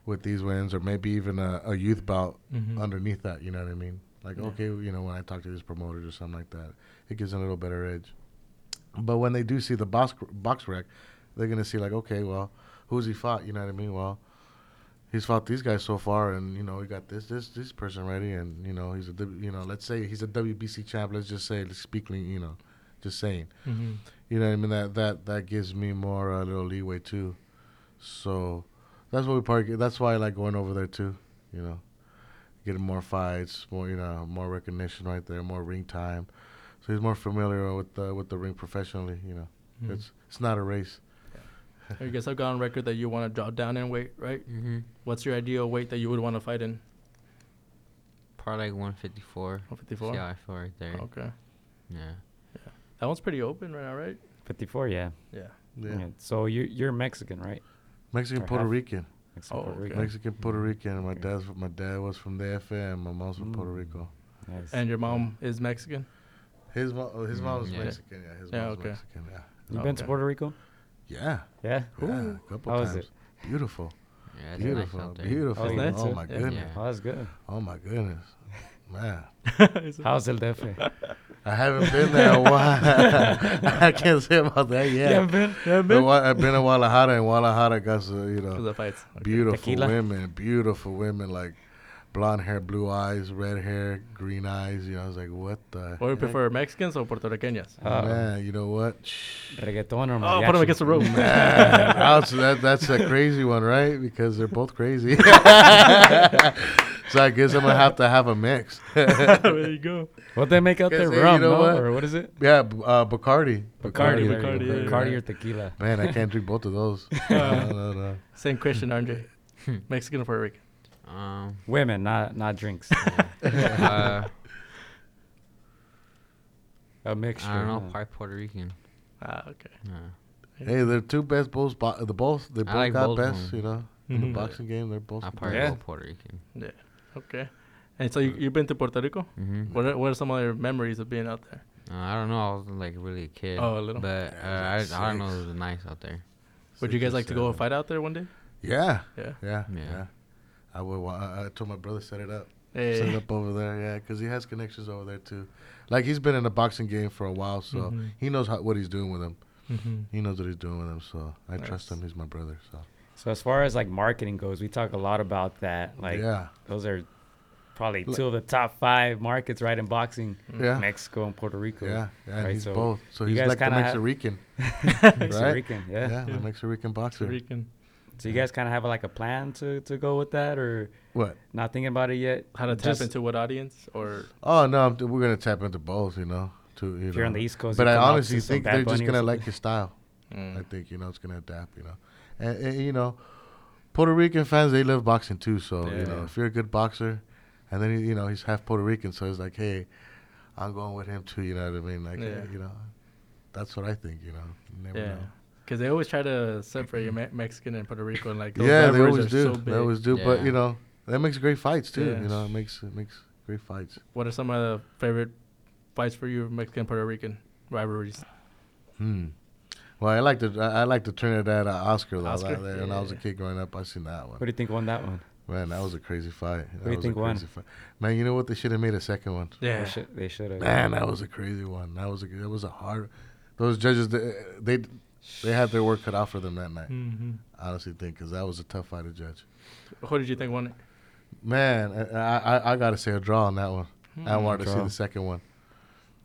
with these wins, or maybe even a, a youth bout Mhm. underneath that. You know what I mean? Like, Yeah. okay, you know, when I talk to these promoters or something like that, it gives them a little better edge. But when they do see the box box rec, they're gonna see like, okay, well, who's he fought? You know what I mean? Well, he's fought these guys so far, and you know, he got this this this person ready, and you know, he's a you know, let's say he's a WBC champ. Let's just say, let's you know, just saying. Mhm. You know what I mean? That that that gives me more a little leeway too. So that's what we probably that's why I like going over there too. You know, getting more fights, more you know, more recognition right there, more ring time. So he's more familiar with the with the ring professionally. You know, Mhm. it's it's not a race. I guess I've got on record that you want to drop down in weight, right? Mm-hmm. What's your ideal weight that you would want to fight in? Probably like 154. 154. See how I feel right there. Okay. Yeah. That one's pretty open right now, right? Fifty four. Yeah. Yeah. Yeah, yeah. So you you're Mexican, right? Mexican Or Puerto half. Rican, Mexican, Oh, Puerto okay. Rican. Mexican Puerto Rican. My Okay. dad's my dad was from the FM. My mom's from Puerto Mm. Rico. Nice. And your mom is Mexican? His mom, his Mm, mom's yeah. Mexican. Yeah, his Yeah, mom's okay. Mexican. Yeah, you been to Puerto Rico? yeah, Yeah. yeah. A couple How times. is it? Beautiful. Yeah, Beautiful, nice beautiful. Oh, Oh, you been my goodness. Yeah. Oh, that's good. Oh my goodness, man. How's El DF? I haven't been there a while. I can't say about that yet. You haven't been? You haven't But been? wa- I've been in Guadalajara, and Guadalajara got some, you know, the. Okay. beautiful Tequila? women, beautiful women, like blonde hair, blue eyes, red hair, green eyes. You know, I was like, what the What do you prefer, Mexicans or Puerto Ricanas? Uh, man? You know what? Shh. Reggaeton or Oh, put them against the rope. Man, that's, that, that's a crazy one, right? Because they're both crazy. So I guess I'm gonna have to have a mix. there you go. What they make out Guess, there? hey, you Rum, know no? what? Or what is it? yeah, uh, Bacardi. Bacardi. there you Bacardi, yeah, Bacardi yeah. or tequila. Man, I can't drink both of those. no, no, no. Same question, Andre. Mexican or Puerto Rican? Um, Women, not not drinks. uh, A mixture. I don't know, huh? probably Puerto Rican. Ah, okay. Uh, Hey, they're two best bulls. Bo- the both they I both like got best. them. You know, in the boxing game, they're both. I probably Yeah. Puerto Rican. Okay. And so you, you've been to Puerto Rico? hmm What are, what are some other memories of being out there? Uh, I don't know. I was like really a kid. Oh, a little? But uh, Yeah, I, I don't know. six. It was nice out there. Would you guys or like to go seven. fight out there one day? Yeah, Yeah. yeah, Yeah. yeah. I would. wa- I, I told my brother set it up. Set it up over there, yeah, because he has connections over there too. Like he's been in the boxing game for a while, so Mhm. he knows how, what he's doing with him. Mm-hmm. He knows what he's doing with him, so I trust him. He's my brother, so So as far as like marketing goes, we talk a lot about that. Like yeah, those are probably two of the top five markets, right, in boxing. yeah, Mexico and Puerto Rico. yeah, yeah. Right, he's so both, so he's like the Mexican, right? Rican, yeah, yeah. the Mexican boxer. Rican. So you guys kind of have like a plan to, to go with that, or What? not thinking about it yet? How to tap Just- into what audience? Or Oh no, I'm, we're gonna tap into both, you know. To you If you're on the East Coast, but you I honestly think they're just gonna like your style. I Mm. think you know it's gonna adapt, you know, and, and, you know, Puerto Rican fans they love boxing too. So you know, if you're a good boxer, and then you know he's half Puerto Rican, so he's like, hey, I'm going with him too. You know what I mean? Like, Yeah. you know, that's what I think. You know, you never Yeah. know. Because they always try to separate your Me- Mexican and Puerto Rico, and like those Yeah, they always are do. so they always do. But you know, that makes great fights too. Yeah. You know, it makes it makes great fights. What are some of the favorite fights for you, Mexican Puerto Rican rivalries? Hmm. Well, I like to I I like the Trinidad uh, Oscar though. Oscar? That, when I was a kid growing up, I seen that one. What do you think won that one? Man, that was a crazy fight. That do you was think a won? fight. Man, you know what? They should have made a second one. Yeah. They should, they should have. Man, that was a crazy one. That was a that was a hard. Those judges, they they, they had their work cut out for them that night. Mm-hmm. I honestly think because that was a tough fight to judge. Who did you think won it? Man, I I, I got to say a draw on that one. I Hmm. wanted to see the second one.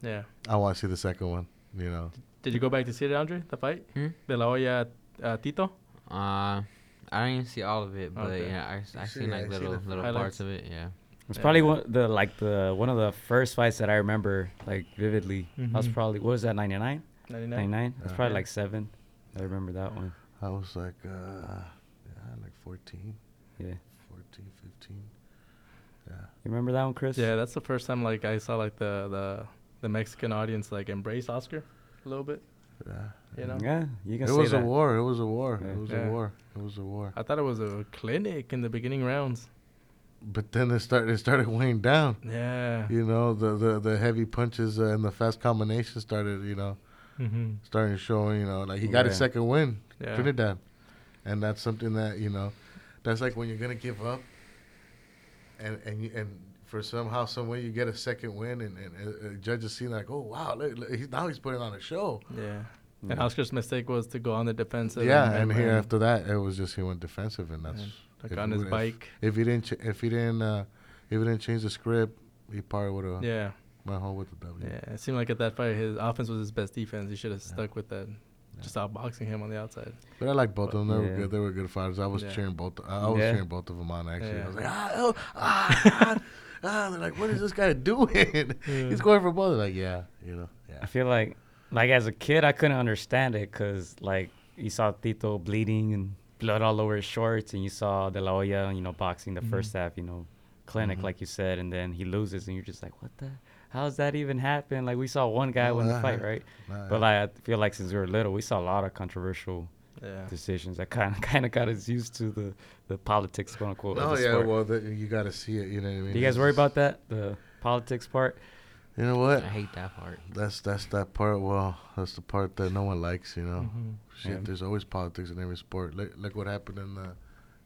Yeah. I want to see the second one. You know. Did you go back to see it, Andre? The fight? Hmm? De La Hoya uh, Tito? Uh, I didn't see all of it, but Okay. yeah, I, s- I see- seen I like see little the little highlights. parts of it. Yeah. It's Yeah. probably one the like the one of the first fights that I remember like vividly. I was Mhm. probably what was that 99? 99? 99? That's Yeah. probably Yeah. like seven. I remember that one. I was like, uh, yeah, like 14, Yeah. 14, 15. Yeah. You remember that one, Chris? Yeah, that's the first time like I saw like the the, the Mexican audience like embrace Oscar a little bit. Yeah. You know? Yeah, you can It say was that. a war. It was a war. Yeah. It was Yeah. a war. It was a war. I thought it was a clinic in the beginning rounds. But then it started. It started weighing down. Yeah. You know, the the, the heavy punches uh, and the fast combinations started. You know, Mm-hmm. starting showing. You know, like he got his second win, Yeah. Trinidad, and that's something that you know, that's like when you're gonna give up, and and you, and for somehow some way you get a second win, and, and uh, uh, judges see like, oh wow, look, look, he's, now he's putting on a show. Yeah. Yeah. And Oscar's mistake was to go on the defensive. yeah, and here after that, it was just he went defensive, and that's and, like if on he his would've- bike. If he didn't, ch- if he didn't, uh, if he didn't change the script, he probably would have Yeah. went home with the W. Yeah. It seemed like at that fight, his offense was his best defense. He should have Yeah. stuck with that. Just outboxing him on the outside. But I like both of them. They were good. They were good fighters. I was Yeah. cheering both. I was Yeah. cheering both of them on. Actually, I was like, ah, oh, ah, ah. They're like, what is this guy doing? He's going for both. Like, yeah, you know, I feel like, like as a kid, I couldn't understand it because like you saw Tito bleeding and blood all over his shorts, and you saw De La Hoya, you know, boxing the first Mhm. half, you know, clinic Mhm. like you said, and then he loses, and you're just like, what the? How's that even happen? Like we saw one guy Oh, win the fight, right? Nah, But like, I feel like since we were little, we saw a lot of controversial Yeah. decisions that kind of kind of got us used to the the politics, quote unquote. oh of yeah, sport. well, the, you got to see it. You know what I mean? Do you guys It's worry about that, the politics part? You know what? I hate that part. That's that's that part. Well, that's the part that no one likes. You know, Mhm. shit. Yeah. There's always politics in every sport. Look, look what happened in the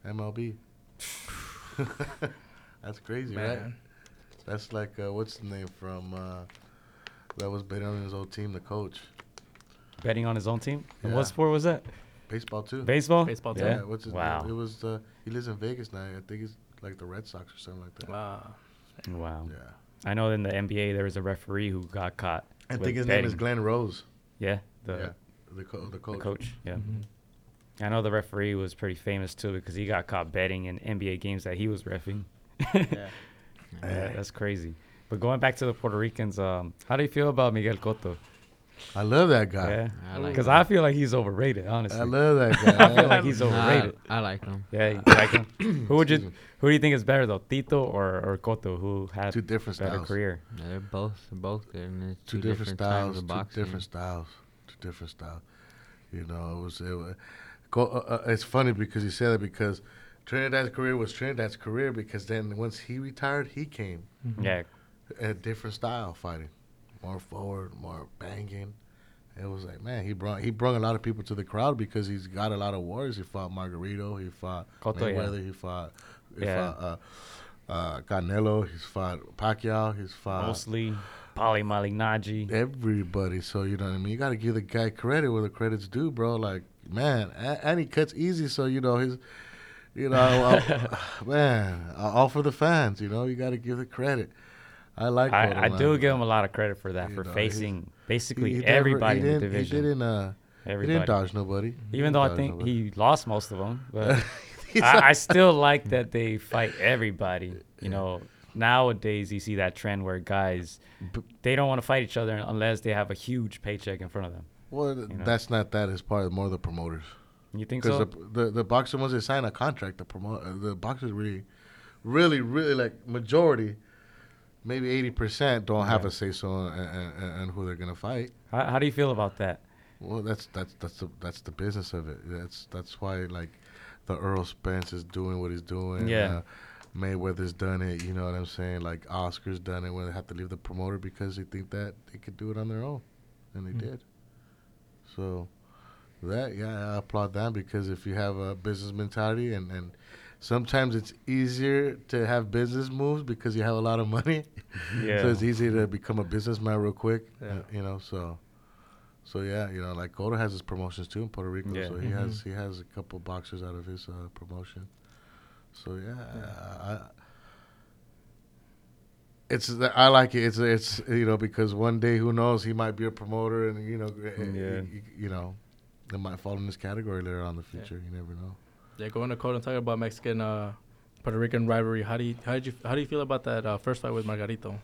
MLB. that's crazy, right? Man. That's like uh, what's the name from uh, that was betting on his old team, the coach. Betting on his own team. And what sport was that? Baseball too. Baseball. Baseball too. Yeah. Yeah, what's his Wow. name? It was uh, he lives in Vegas now. I think he's like the Red Sox or something like that. Wow. Wow. Yeah. I know in the NBA there was a referee who got caught. I think his name is betting. Glenn Rose. Yeah, the yeah. The, co- the the coach. coach. Yeah. Mhm. I know the referee was pretty famous too because he got caught betting in NBA games that he was refing, yeah. Yeah, that's crazy. But going back to the Puerto Ricans, um, how do you feel about Miguel Cotto? I love that guy. Yeah, I like because. I feel like he's overrated. Honestly, I love that guy. I feel like he's overrated. I, I like him. Yeah, you like him. who would you? Who do you think is better though, Tito or or Cotto, who had two different better styles. career? Yeah, they're both they're both good. And it's Two, two, different, times styles. of Two boxing. different styles. Two different styles. You know, it was. It was uh, uh, it's funny because you said that because Trinidad's career was Trinidad's career because then once he retired, he came Yeah, a different style fighting, more forward, more banging. It was like man, he brought he brought a lot of people to the crowd because he's got a lot of wars. He fought Margarito, he fought Cotto, yeah. Mayweather, he fought he Yeah. fought uh, uh, Canelo, he's fought Pacquiao, he's fought mostly Paulie Malignaggi. everybody. So you know what I mean. You got to give the guy credit where the credit's due, bro. Like man, a- and he cuts easy, so you know his, you know, I'll- man, all for the fans. You know, you got to give the credit. I like. I, I do give him a lot of credit for that You for know, facing He- basically he never- everybody he in the didn't- division. He didn't. Uh, he didn't dodge nobody. Even though I think he lost most of them, but I, I still like that they fight everybody. You know, nowadays you see that trend where guys they don't want to fight each other unless they have a huge paycheck in front of them. well, know. that's not that. It's part of more the promoters. You think Because so? the, the the boxer once they sign a contract, the promote uh, the boxers really, really, really like majority, maybe eighty percent don't have a say so and, who they're gonna fight. how, how do you feel about that? Well, that's that's that's the that's the business of it. That's that's why like the Errol Spence is doing what he's doing. Yeah. Uh, Mayweather's done it. You know what I'm saying? Like Oscar's done it when they have to leave the promoter because they think that they could do it on their own, and they Mhm. did. So that yeah, I applaud them because if you have a business mentality and and sometimes it's easier to have business moves because you have a lot of money. Yeah. So it's easy to become a businessman real quick. Yeah. uh, You know, so so yeah, you know, like Cotto has his promotions too in Puerto Rico. Yeah. So he Mhm. has he has a couple boxers out of his uh, promotion. So yeah, I, I it's the- I like it. It's it's you know because one day who knows he might be a promoter and you know eh, Yeah. you, you know it might fall in this category later on in the future. You never know. Yeah, going to Cotto and talking about Mexican uh, Puerto Rican rivalry. How do you how did you how do you feel about that uh, first fight with Margarito?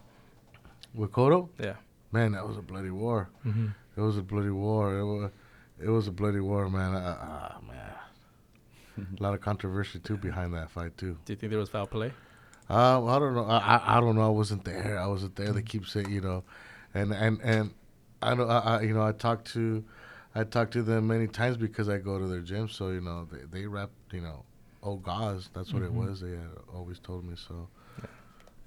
With Cotto, Yeah. man, that was a bloody war. Mm-hmm. It was a bloody war. It was, it was a bloody war, man. Ah, man. A lot of controversy too behind that fight too. Do you think there was foul play? Um, I don't know. I, I I don't know. I wasn't there. I wasn't there. They keep saying, you know, and and and I know. I, I you know I talked to, I talked to them many times because I go to their gym. So you know they they rap. You know, oh gauze. That's what Mhm. it was. They had always told me so.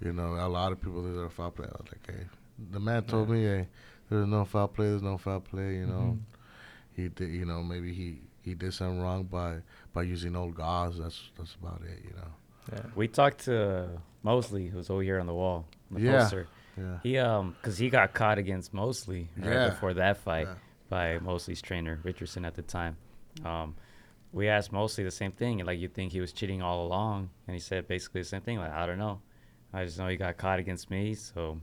You know, a lot of people that are foul play. I was like, hey, the man told Yeah. me, hey, there's no foul play. There's no foul play. You know, Mhm. he did. You know, maybe he he did something wrong by by using old gauze. That's that's about it. You know. Yeah. We talked to Mosley, who's over here on the wall, the Yeah. poster. Yeah. He um, cause he got caught against Mosley right Yeah. before that fight Yeah. by Mosley's trainer Richardson at the time. Um, we asked mostly the same thing, like you think he was cheating all along, and he said basically the same thing. Like I don't know, I just know he got caught against me. So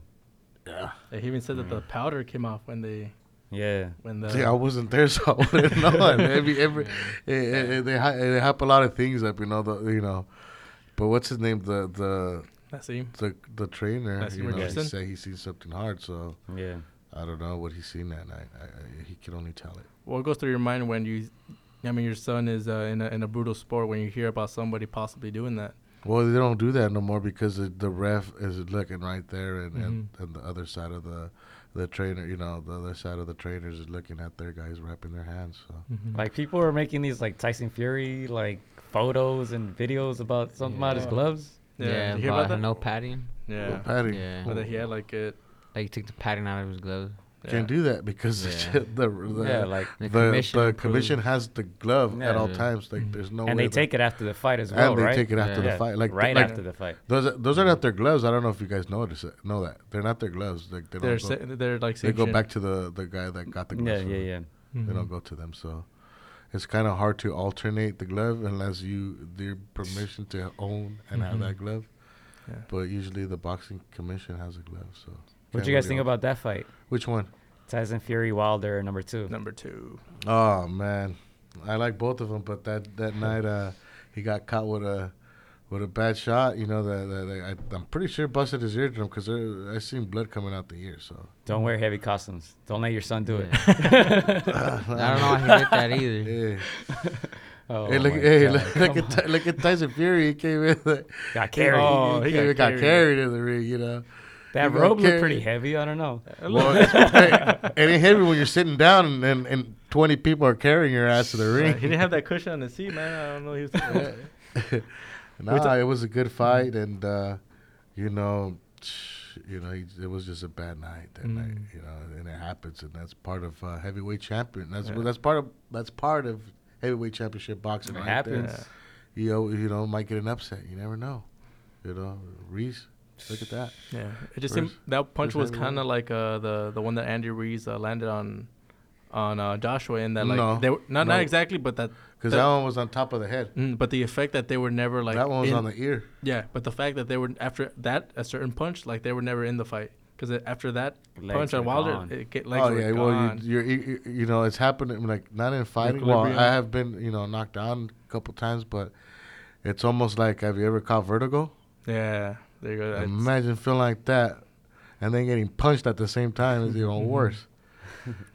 Yeah. Yeah, He even said that the Mm. powder came off when they yeah, when the See, I wasn't there, so I wouldn't know. And every, every, it, it, it, they, hy- they hype a lot of things up, you know. The, you know, but what's his name? The the Naazim. the, the trainer. Naazim You know, he said he seen something hard, so yeah. I don't know what he's seen that night. I, I, he can only tell it. What goes through your mind when you, I mean, your son is uh, in a in a brutal sport when you hear about somebody possibly doing that? Well, they don't do that no more because the, the ref is looking right there, and, and, Mhm. and the other side of the the trainer, you know, the other side of the trainers is looking at their guys wrapping their hands. So Like people are making these like Tyson Fury like photos and videos about something about his gloves. Yeah, Yeah, did you hear about that? no padding. Yeah. Well, Patty, Yeah. But he had like it. Like he took the padding out of his gloves. Can't do that because Yeah. the, the, yeah, like The, the commission. the commission has the glove at all Yeah. times. Like there's no and way they that- take it after the fight as well, and they right? take it after Yeah. the fight. Like right like after the fight. those are- those are not their gloves. I don't know if you guys notice this know that they're not their gloves. Like they They're don't sa- go, they're like they go back to the the guy that got the Yeah, gloves. yeah, for them. yeah. They don't Mhm. go to them. So it's kind of hard to alternate the glove unless you their permission to own and have Mhm. that glove. Yeah. But usually the boxing commission has a glove. So What can't you guys think al- about that fight? which one? Tyson Fury Wilder number two. Number two. Oh man, I like both of them, but that that night uh, he got caught with a with a bad shot. You know that, that, that I, I'm pretty sure busted his eardrum because I seen blood coming out the ear. So Don't wear heavy costumes. Don't let your son do it. I don't know how he did that either. yeah. Oh hey, look, hey, look, look at look at Tyson Fury. He came in. Like, Got carried. Oh, he, he came got in, got carried. carried in the ring. You know. That he got robe looked carried. pretty heavy. I don't know. Well, it's, hey, it ain't heavy when you're sitting down and, and, and 20 people are carrying your ass to the Uh, ring. he didn't have that cushion on the seat, man. I don't know. He was. nah, it was a good fight, and uh, you know, you know, he, it was just a bad night that night. Mm. You know, and it happens, and that's part of uh, heavyweight champion. That's Yeah. that's part of that's part of heavyweight championship boxing. It right happens. There. You know, you know, might get an upset. You never know. You know, Reese, look at that. Yeah, it just First- seemed that punch was kind of like uh, the the one that Andy Ruiz uh, landed on on uh, Joshua, and that like No, they were not no. not exactly, but that Because That- that one was on top of the head. mm, but the effect that they were never like that one was in- on the ear. yeah, but the fact that they were after that a certain punch, like they were never in the fight because after that Legs punch on Wilder, gone. it get legs oh were yeah, well gone. you, you're you, you know it's happened like not in fighting. Well, I have been you know knocked down a couple times, but it's almost like have you ever caught vertigo? yeah, there you go. It's- Imagine feeling like that, and then getting punched at the same time is even worse.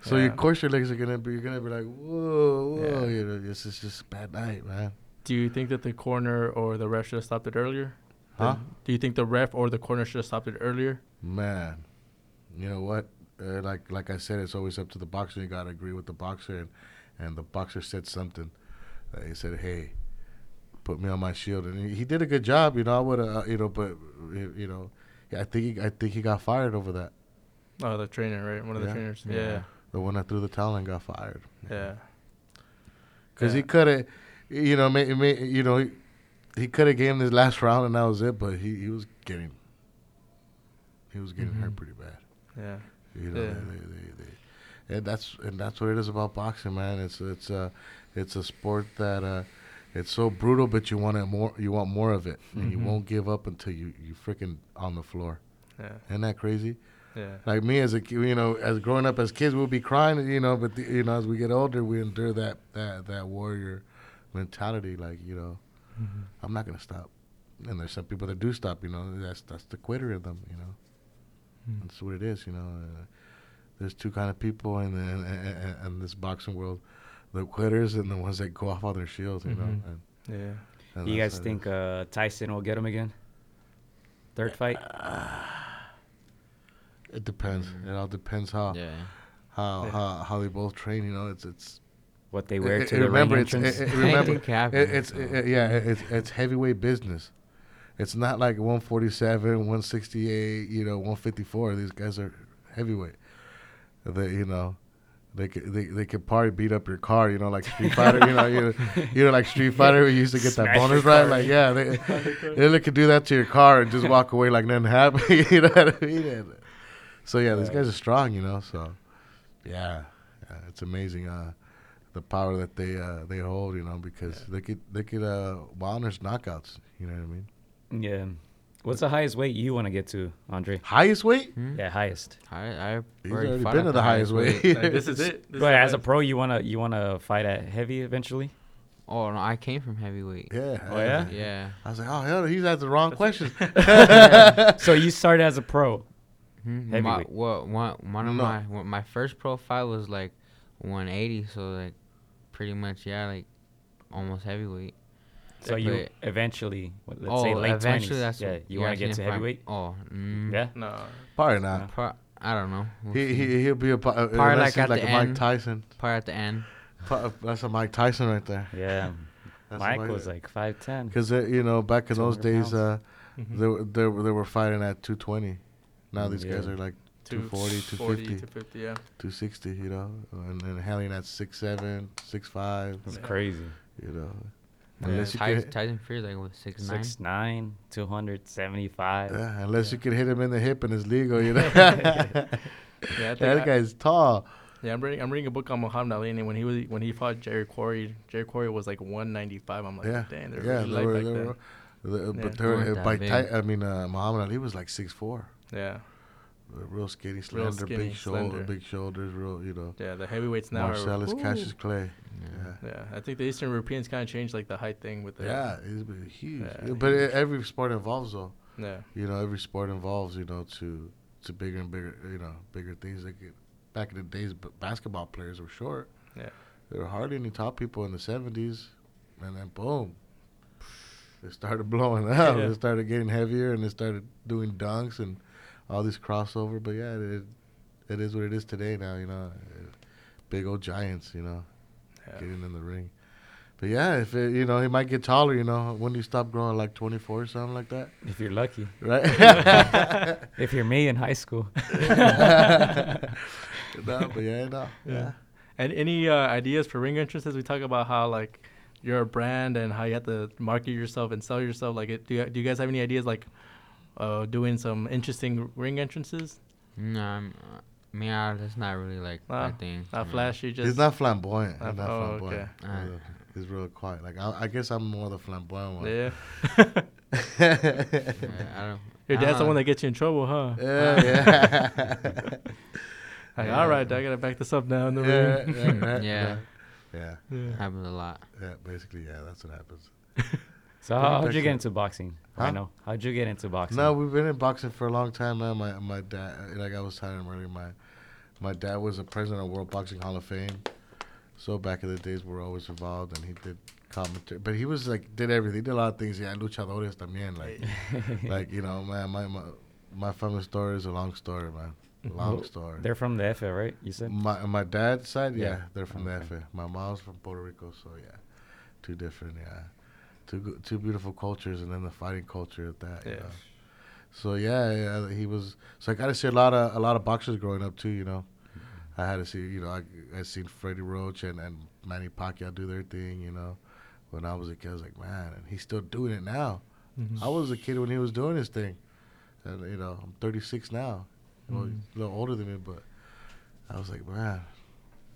So Yeah. your course your legs are gonna be you're gonna be like whoa whoa Yeah. you know this is just a bad night man. Do you think that the corner or the ref should have stopped it earlier? Huh? Do you think the ref or the corner should have stopped it earlier? Man, you know what? Uh, like like I said, it's always up to the boxer. You gotta agree with the boxer, and and the boxer said something. Uh, he said, "Hey, put me on my shield," and he, he did a good job. You know, I would have, uh, you know, but uh, you know, I think he, I think he got fired over that. Oh, the trainer, right? One of the Yeah. trainers. Yeah. Yeah, The one that threw the towel and got fired. yeah. Because he could have, you know, may, may, you know, he, he could have gave him his last round and that was it. But he, he was getting, he was getting hurt Mhm. pretty bad. Yeah. You know, Yeah. they, they, they, and that's and that's what it is about boxing, man. It's it's a it's a sport that uh, it's so brutal, but you want it more. You want more of it, and you Mhm. won't give up until you you freaking on the floor. Yeah. Isn't that crazy? Yeah. Like me as a you know, as growing up as kids, we'll be crying, you know, but the, you know, as we get older, we endure that that that warrior mentality. Like you know, Mm-hmm. I'm not gonna stop. And there's some people that do stop. You know, that's that's the quitter in them. You know. Mm. That's what it is, you know. Uh, there's two kind of people in, the, in, in, in this boxing world: the quitters and the ones that go off on their shields. You know. Mhm. And, Yeah. and You guys think uh, Tyson will get him again? Third fight? it depends? Mm. It all depends how Yeah. how, Yeah. how how they both train. You know, it's it's. What they wear it- to it- the remember, ring it's, entrance? it- it- remember, Anything can happen, it- it's it- yeah, it- it's it's heavyweight business. It's not like 147, 168, you know, 154. These guys are heavyweight. They, you know, they could they, they could probably beat up your car, you know, like Street Fighter, you know, you, you know, like Street Fighter, we used to get that bonus right, like yeah, they, they could do that to your car and just walk away like nothing happened, you know what I mean? And so yeah, these guys are strong, you know. So yeah, yeah it's amazing uh, the power that they uh, they hold, you know, because they could they could uh, Wilder's knockouts, you know what I mean? yeah. What's the highest weight you want to get to, Andre? Highest weight? Hmm? Yeah, highest. I I He's already already been to the highest weight. Like, this is it. This is But as a pro, you wanna you wanna fight at heavy eventually? Oh no, I came from heavyweight. Yeah. Oh, yeah? Yeah. I was like, oh hell, he's asked the wrong question. so you started as a pro. Hmm, My, well, one one of No. my one, my first profile was like 180, so like pretty much yeah, like almost heavyweight. So you eventually, let's oh, say late eventually 20s. that's yeah, you want to get to heavyweight? Oh, mm, Yeah. No. Probably not. Pro- I don't know. We'll He, see. he he'll be a po- uh, Probably unless like he's at like the a Mike. Tyson. Part at the end. Po- That's a Mike Tyson right there. Yeah. That's Mike was like 5'10. because uh, you know back in those days, pounds. uh, Mhm. they were they were, they were fighting at 220. Now Mm, these guys are like Two 240, 250. 250, yeah. 260, you know, and and Helling at 6'7", 6'5", That's Yeah. crazy. you know. Yeah. Unless you Tyson, could, Tyson Fury like what six nine. 6'9", 275. yeah, unless you could hit him in the hip and it's legal, you know. Yeah, that I- guy's tall. Yeah, I'm reading. I'm reading a book on Muhammad Ali, and when he was when he fought Jerry Quarry, Jerry Quarry was like 195. I'm like, yeah, dang, they're yeah, really they light were, back they then. were, the- Yeah. but They weren't uh, by big. Ty, I mean, uh, Muhammad Ali was like 6'4", Yeah, Uh, real skinny, slender, skinny, big shoulder, big shoulders, real, you know. yeah. The heavyweights now Marcellus are. Cassius Clay. Yeah. Yeah, Yeah, I think the Eastern Europeans kind of changed like the height thing with the. Yeah, it's been huge. Yeah, but huge. it, every sport involves though. Yeah. You know, every sport involves you know to to bigger and bigger you know bigger things. Like it- back in the days, b- basketball players were short. Yeah. There were hardly any top people in the seventies, and then boom, they started blowing up. Yeah. They started getting heavier, and they started doing dunks and all these crossover. But yeah, it it is what it is today. Now you know, big old giants. You know, Yeah. getting in the ring. But yeah, if it, you know, he might get taller. You know, when do you stop growing like twenty four or something like that, If you're lucky. right? If you're me in high school. no, but yeah, no, yeah. And any uh, ideas for ring entrances? We talk about how like you're a brand and how you have to market yourself and sell yourself. Like, it, do you, do you guys have any ideas like uh, doing some interesting ring entrances? No, I'm, uh, me, uh, that's not really like Ah, my thing. Not you flashy, just He's not flamboyant. Not- He's not oh, flamboyant. okay. He's, a- he's real quiet. Like I, I guess I'm more the flamboyant one. yeah. Yeah, I don't. Your dad's the don't one that gets you in trouble, huh? yeah, yeah. Like, Yeah. all right, I gotta back this up now in the yeah, ring. yeah, right, Yeah. yeah, Yeah. happens a lot. yeah. Basically, yeah. That's what happens. So how, how'd you get into boxing? Huh? I know. How'd you get into boxing? No, we've been in boxing for a long time, man. My my dad, like I was telling him earlier, my my dad was a president of World Boxing Hall of Fame. So back in the days, we were always involved, and he did commentary. But he was like did everything. He did a lot of things. Yeah, luchadores también. Like like you know, man, my my my family story is a long story, man. Long Well, story. They're from the FA, right? You said? My my dad's side, yeah, Yeah. they're from Okay. the FA. My mom's from Puerto Rico, so yeah, two different, yeah, two two beautiful cultures, and then the fighting culture at that. you Yeah. know. So yeah, yeah, he was. So I got to see a lot of a lot of boxers growing up too. You know, I had to see. You know, I I seen Freddie Roach and and Manny Pacquiao do their thing. You know, when I was a kid, I was like, man, and he's still doing it now. Mhm. I was a kid when he was doing his thing, and you know, I'm 36 now. Well, Mhm. he's a little older than me, but I was like, man,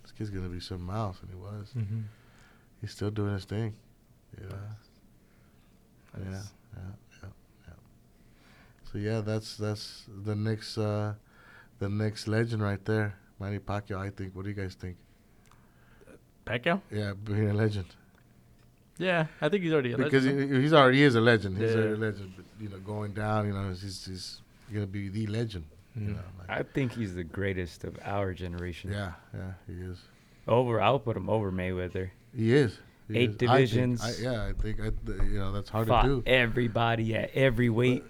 this kid's gonna be something else, and he was. Mhm. He's still doing his thing. Yeah, yeah, yeah, yeah, yeah. So yeah, that's that's the next uh, the next legend right there, Manny Pacquiao. I think. What do you guys think? Pacquiao? Yeah, being a legend Yeah, I think he's already a because legend. he, he's already he is a legend. He's Yeah. already a legend. But you know, going down, you know, he's he's gonna be the legend. You Mhm. know, like, I think he's the greatest of our generation. yeah, yeah, he is. Over, I'll put him over Mayweather. He is. Eight is. I think- divisions. I yeah, I think I, you know that's hard to do. everybody at every weight.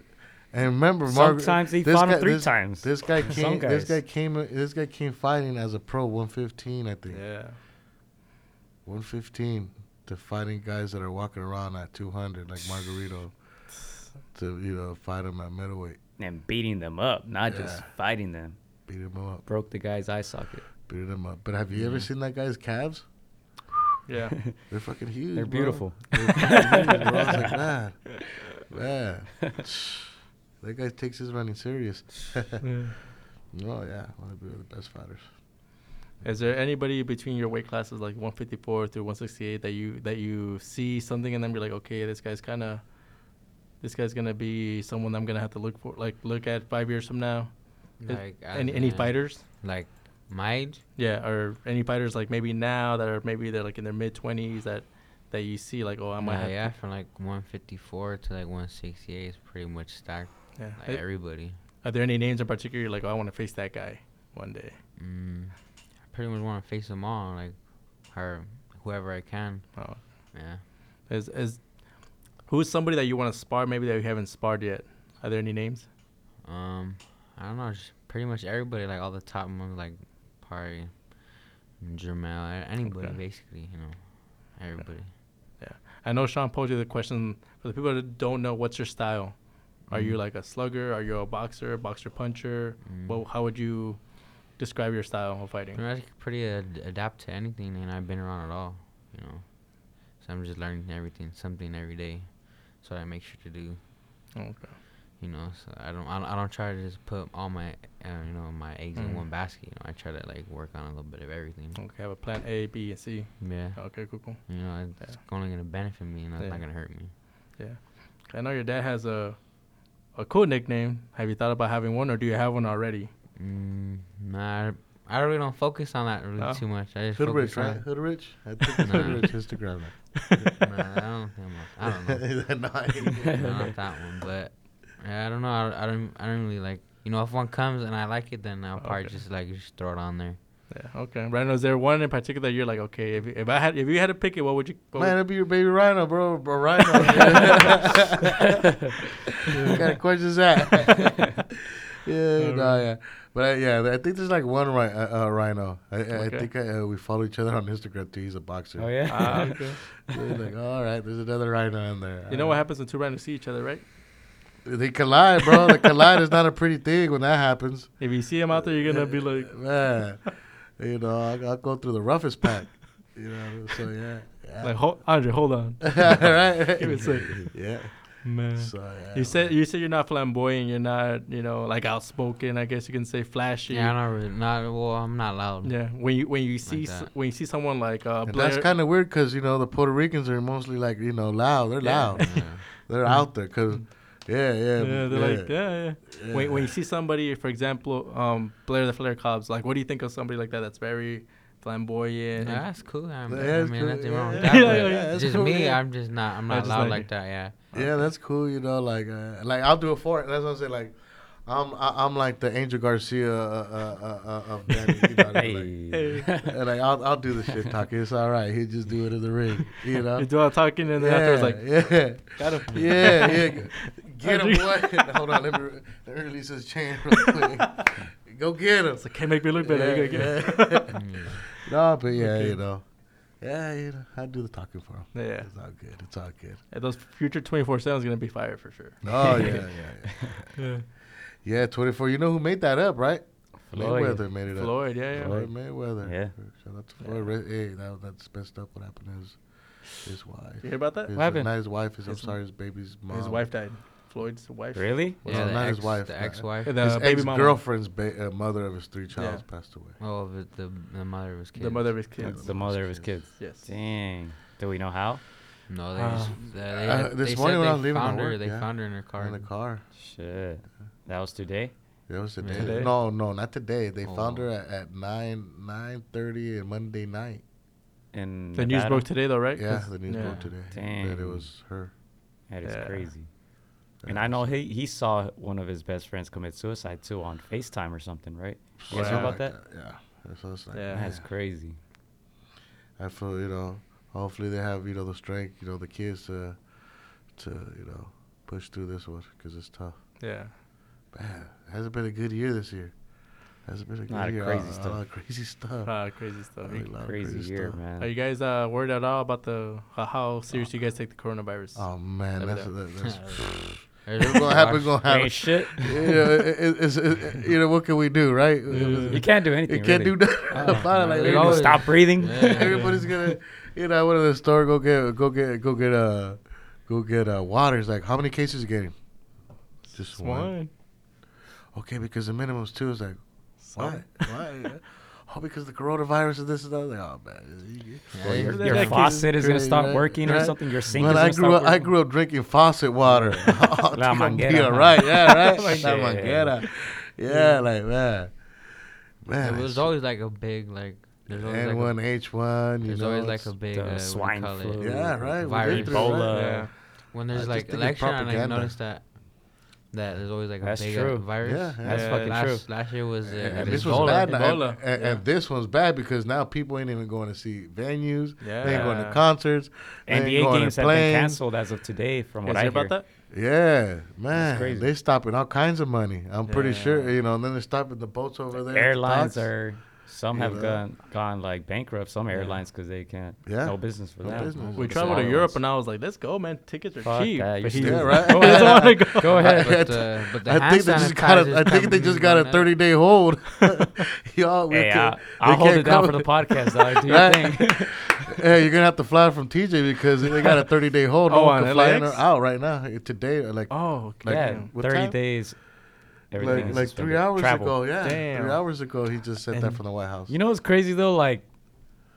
And remember, Sometimes he fought him guy- three this- times. This guy came. This guy came. This guy came fighting as a pro, 115, I think. Yeah. 115 to fighting guys that are walking around at 200 like Margarito to you know fight him at middleweight, and beating them up, not just fighting them. beat him up, Broke the guy's eye socket. beat him up. But have you ever Mhm. seen that guy's calves? Yeah. They're fucking huge. They're bro. beautiful. They're fucking huge, bro. I was like, man, man, that guy takes his running serious. Yeah. Oh yeah, one of the best fighters. Is there anybody between your weight classes, like 154 through 168, that you that you see something and then be like, okay, this guy's kind of, this guy's gonna be someone I'm gonna have to look for, like look at five years from now. Like any any fighters? Like my age? Yeah, or any fighters like maybe now that are maybe they're like in their mid 20s that that you see like, oh, I might yeah, have. yeah, from like 154 to like 168 is pretty much stacked. Yeah. Like Eh, everybody. Are there any names in particular like, oh, I want to face that guy one day? Mm, I pretty much want to face them all, like her, whoever I can. Oh, Yeah. is is who's somebody that you want to spar maybe that you haven't sparred yet? Are there any names? Um, I don't know, just pretty much everybody, like all the top ones, like Pari, Jermall, anybody Okay. basically, you know, everybody. Yeah. I know Sean posed you the question for the people that don't know what's your style. Are you Mm. like a slugger? Are you a boxer, boxer puncher? Mm. Well, how would you describe your style of fighting? Much pretty ad- adapt to anything, and I've been around it all, you know. So I'm just learning everything, something every day. So I make sure to do, Okay. You know. So I don't, I don't, I don't try to just put all my, uh, you know, my eggs Mhm. in one basket. You know, I try to like work on a little bit of everything. Okay, have a plan A, B, and C. Yeah. Okay, cool, cool. You know, it's only gonna benefit me. You know, it's Yeah. not gonna hurt me. Yeah, I know your dad has a a cool nickname. Have you thought about having one, or do you have one already? Mm, nah, I really don't focus on that really Oh. too much. I just Hood focus Rich, right? on. Hood Rich. I think it's Hood Nah. Rich Instagram. Nah, I don't. think I'm- I don't know. no, I- no, not that one, but yeah, I don't know. I, I don't. I don't really like. You know, if one comes and I like it, then I'll probably just like just throw it on there. Yeah. Okay. Rhino, is there one in particular that you're like, okay, if, if I had if you had to pick it, what would you? What Man, would, it'd be your baby rhino, bro. Bro, rhino. what kind of question is that? yeah, no, yeah. But uh, yeah, I think there's like one ri- uh, uh, rhino. I, I think I, uh, we follow each other on Instagram too. He's a boxer. Oh yeah. Ah, okay. Yeah, like, all right, there's another rhino in there. You know what happens when two rhinos see each other, right? They collide, bro. the collide is not a pretty thing when that happens. If you see him out there, you're gonna be like, man, you know, I'll, I'll go through the roughest pack. You know, so yeah. yeah. like, hold, Andre, hold on, right? Give it a sec. Yeah. man. So yeah. You said you said you're not flamboyant. You're not, you know, like outspoken. I guess you can say flashy. Yeah, I'm not really. Not well. I'm not loud. Yeah, when you when you see s when you see someone like uh, And Blair, that's kind of weird because you know the Puerto Ricans are mostly like you know loud. They're Yeah. loud. Yeah. They're out there because yeah, yeah, yeah, they're like yeah, yeah. yeah. When when you see somebody, for example, um, Blair the Flair Cobbs, like, what do you think of somebody like that? That's very flamboyant. Yeah, and- that's cool. I mean, Yeah, I mean cool, nothing yeah, wrong with that. Yeah, yeah, yeah, just cool, me, yeah. I'm just not. I'm I not just loud like like, that. Yeah. yeah, that's cool. You know, like uh, like I'll do it for it. That's what I'm saying. Like I'm I, I'm like the Angel Garcia uh, uh, uh, uh, of Danny. You know, what Hey. like, and, like I'll I'll do the shit talking. It's all right. He just do it in the ring. You know. You do all talking, and then afterwards, like, yeah. got him. Yeah, yeah. Get him, boy. Hold on, let me, let me release his chain real quick. Go get him. It's like, can't make me look better. you gotta get it. yeah. Mm. no, but yeah, Okay. you know. Yeah, you know, I do the talking for him. Yeah. It's all good. It's all good. And those future 24 7 is gonna be fire for sure. Oh, yeah, yeah, yeah. Yeah. Yeah, 24. You know who made that up, right? Floyd. Mayweather made it up. Floyd, yeah, yeah. Floyd Mayweather. Yeah. Shout out to Floyd. Re- Hey, that, that's messed up what happened to his, his wife. You hear about that? His, What happened? Not his wife. His, I'm sorry, his baby's mom. His wife died. Floyd's wife. Really? Well, yeah, the not ex, his wife, the ex-wife. The his baby girlfriend's ba- uh, mother of his three childs passed away. Oh, the, the the mother of his kids. The mother of his kids. The mother of his kids. kids. Yes. Dang. Do we know how? No, they Uh, just they, they, uh, this they morning said when I they was leaving found to her. work, They yeah. found her in her car. In the car. Shit. That was today. It was today. Today? No, no, not today. They found Oh. her at, at nine nine thirty on Monday night. In The news broke today, though, right? Yeah, the news yeah. broke today that it was her. That is Yeah. crazy. And I know he he saw one of his best friends commit suicide too on FaceTime or something, right? You guys know Yeah, about that? Yeah. So it's like, Yeah. That's crazy. I feel you know. Hopefully they have you know the strength, you know, the kids to to you know push through this one because it's tough. Yeah. Man, it hasn't been a good year this year. Hasn't been a good Lot of year. crazy Uh, stuff. A lot of crazy stuff. Crazy stuff. Really lot of Crazy stuff. crazy year, stuff. man. Are you guys uh, worried at all about the uh, how serious you guys take the coronavirus? Oh man, Over that's, there. that, that's There's it's gonna happen. Gonna Ain't happen. shit. you, know, it, it, it's, it, you know what can we do, right? You can't do anything. You can't really. do nothing Oh, about it. Like. You always- stop breathing. Yeah. everybody's gonna, you know, I went to the store, go get, go get, go get, uh, go get uh, water. It's like, how many cases you getting? Just one. one. Okay, because the minimum's two. It's like, why? So- why? Oh, because the coronavirus and this and that. Like, oh man, Yeah, Or your, your faucet is gonna crazy, stop right? working or Right? something. Your sink Man, is I gonna grew stop up. I grew up drinking faucet water. oh, La it's gonna be manguera, all right. Yeah, right. Like, La yeah. manguera. Yeah, like man, man. There was always like a big like. There's shit- always like N1, a, H1. You there's know, always like a big uh, what do you swine flu. Yeah, right. Virus. been through it, right? Ebola. Yeah. When there's just like election, I propaganda. noticed that that there's always like a That's big true. uh, virus. Yeah, yeah. That's Yeah, fucking last, true. Last year was uh, And, and Ebola. this was bad, now, and, Ebola. and, Yeah. and this one's bad because now people ain't even going to see venues. Yeah. They ain't going to concerts. they NBA games have been canceled as of today, from You what I hear hear. about that? Yeah, man, crazy. they stopping all kinds of money. I'm pretty sure, you know. And then they're stopping the boats over there. Airlines Docks. are some have know? gone gone like bankrupt. Some airlines because they can't. Yeah. No business for No them. business. We The traveled to Europe and I was like, let's go, man. Tickets are Fuck cheap. that, But you're he. Yeah, right. he doesn't want to go. Go ahead. But, uh, but the I think they just got a. sanitizer's I think they just got a 30 day hold. Y'all, we Hey, can- I'll, they I'll hold can't it down come- for the podcast, dog. Do your thing. hey, you're gonna have to fly from TJ because they got a 30 day hold. No Oh, one on can fly in or out right now today. Like Oh, okay. Like, yeah, 30 time? days. Everything like, is like three hours Travel. ago. Yeah, Damn. three hours ago he just said that from the White House. You know what's crazy though? Like,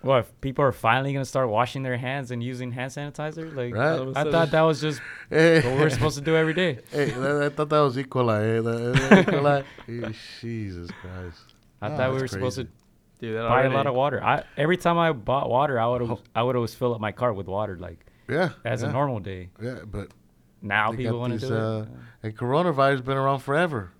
what if people are finally gonna start washing their hands and using hand sanitizer? Like, Right. All of sudden- thought that was just hey, what we're supposed to do every day. hey, I thought that was E. coli. Hey, that- that E. coli. Eh, Jesus Christ. I Oh, thought we that's were supposed to crazy. Dude, that buy a lot of water. I every time I bought water, I would I would always fill up my car with water, like Yeah. as yeah, a normal day. Yeah, but Now people want to these, do uh, it. and coronavirus been around forever.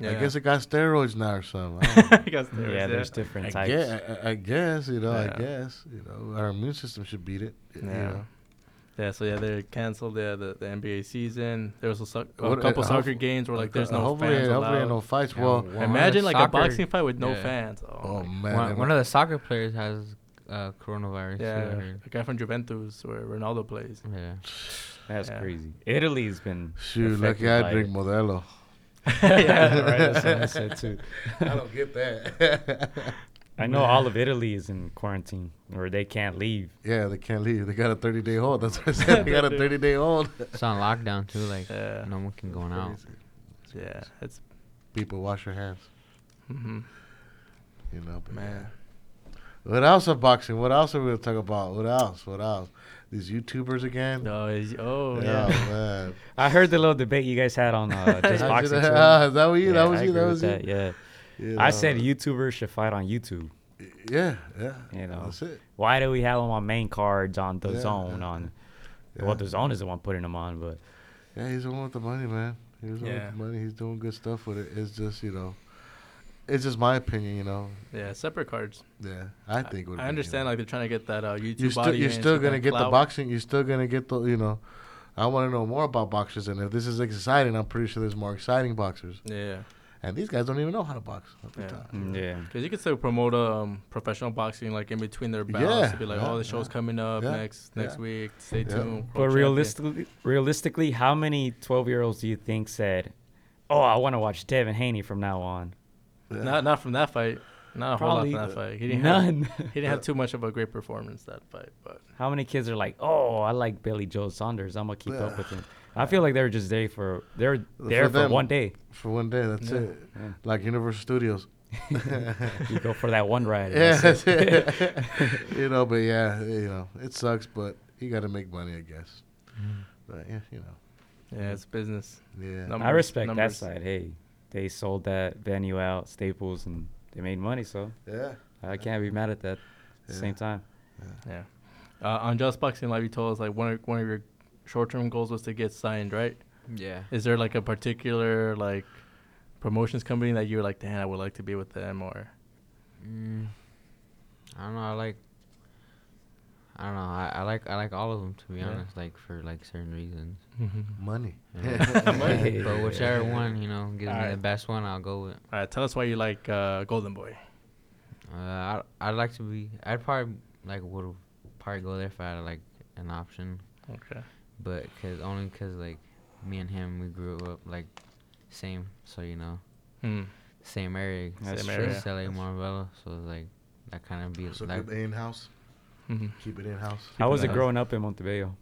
Yeah. I guess it got steroids now or something. I don't know. I Yeah, there is, there's different I types. guess, I, I guess, you know, Yeah. I guess, you know, our immune system should beat it. y- you Yeah. know. Yeah, so yeah, they canceled the, the the NBA season. There was a, soc- a What- uh, couple hope- soccer games where like there's no hopefully, fans hopefully no fights. Yeah, well, one of the Imagine like soccer- a boxing fight with no yeah. fans. Oh, oh man, one, one of the soccer players has uh, coronavirus. yeah, too, I heard. a guy from Juventus where Ronaldo plays. Yeah. That's Yeah. crazy. Italy's been shoot, affected lucky I drink it. Modelo. yeah, right. That's what I said too. I don't get that. I know all of Italy is in quarantine, or they can't leave. yeah, they can't leave. They got a 30 day hold. That's what I said. They got a 30 day hold. It's on lockdown too. Like Yeah, no one can go out. yeah, it's People wash your hands. hmm You know, but man. What else of boxing? What else are we gonna talk about? What else? What else? These YouTubers again? Oh, is, oh yeah, yeah. man. I heard the little debate you guys had on uh, just boxing. you- too. is that what you? Yeah, that was I you. agree That with was you. that. Yeah, You I said YouTubers should fight on YouTube. Yeah, yeah. You know. that's it. Why do we have them on main cards on the Yeah, zone? yeah, On yeah. well, the zone is the one putting them on, but Yeah, he's the one with the money, man. He's the one with the money. He's doing good stuff with it. It's just, you know, it's just my opinion, you know. Yeah, separate cards. Yeah, I think. it would I be, understand You know. like they're trying to get that uh, YouTube you're still, audience. you're still gonna that get the boxing. You're still gonna get the, you know. I want to know more about boxers, and if this is exciting, I'm pretty sure there's more exciting boxers. Yeah, And these guys don't even know how to box. Yeah. top. mm, yeah. because you could still promote um, professional boxing like in between their bouts Yeah, to be like, yeah, oh, the show's yeah. coming up Yeah, next next yeah. week. Stay Yeah. tuned. But realistically, realistically, how many 12 year olds do you think said, "Oh, I want to watch Devin Haney from now on"? Yeah. not not from that fight. Not a whole lot from that fight. He didn't none. Have, he didn't have too much of a great performance that fight, but how many kids are like, "Oh, I like Billy Joe Saunders. I'm gonna keep Yeah. up with him." I feel like they're just there for they're there for, them. one day. For one day, that's Yeah. it. Yeah. Like Universal Studios. You go for that one ride. Yeah, that's that's it. it. you know, but yeah, you know, it sucks, but you got to make money, I guess. Mm-hmm. But yeah, you know, yeah, it's business. yeah. Num- I respect numbers. that side. Hey, they sold that venue out, Staples, and they made money. So yeah. I can't be mad at that. At the Yeah. same time, Yeah. Uh, on Just Boxing Live, you told us like one of, one of your short-term goals was to get signed, right? Yeah. Is there like a particular like promotions company that you're like, damn, I would like to be with them, or Mm, I don't know. I like. I don't know. I, I like I like all of them to be Yeah. honest. Like for like certain reasons. Money. Yeah. Money. but whichever one you know gives me the best one, I'll go with. All right, tell us why you like uh, Golden Boy. Uh, I I'd like to be. I'd probably like would probably go there if I had like an option, Okay. but cause only cause like me and him we grew up like same, so you know Hmm. same area, That's Same true. area. East LA, Montebello, so it's like that kind of be So like. keep in house. Mhm. Keep it in house. how was it it growing up in Montebello?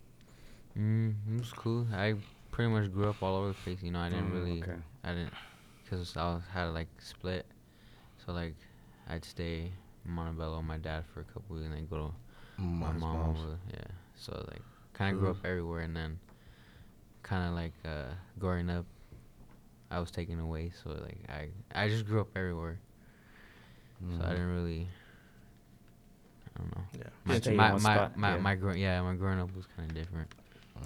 Mm, it was cool. I pretty much grew up all over the place. You know, I didn't Mm, really, okay. I didn't, cause I was had like split, so like I'd stay in Montebello with my dad for a couple weeks and then go to my Mom's, mom mom's. over. Yeah, so like kind of grew up everywhere and then kind of like uh growing up, I was taken away. So like I I just grew up everywhere. So I Mhm. didn't really. I don't know. Yeah. My Stay my my, spot, my, yeah. my grow yeah my growing up was kind of different.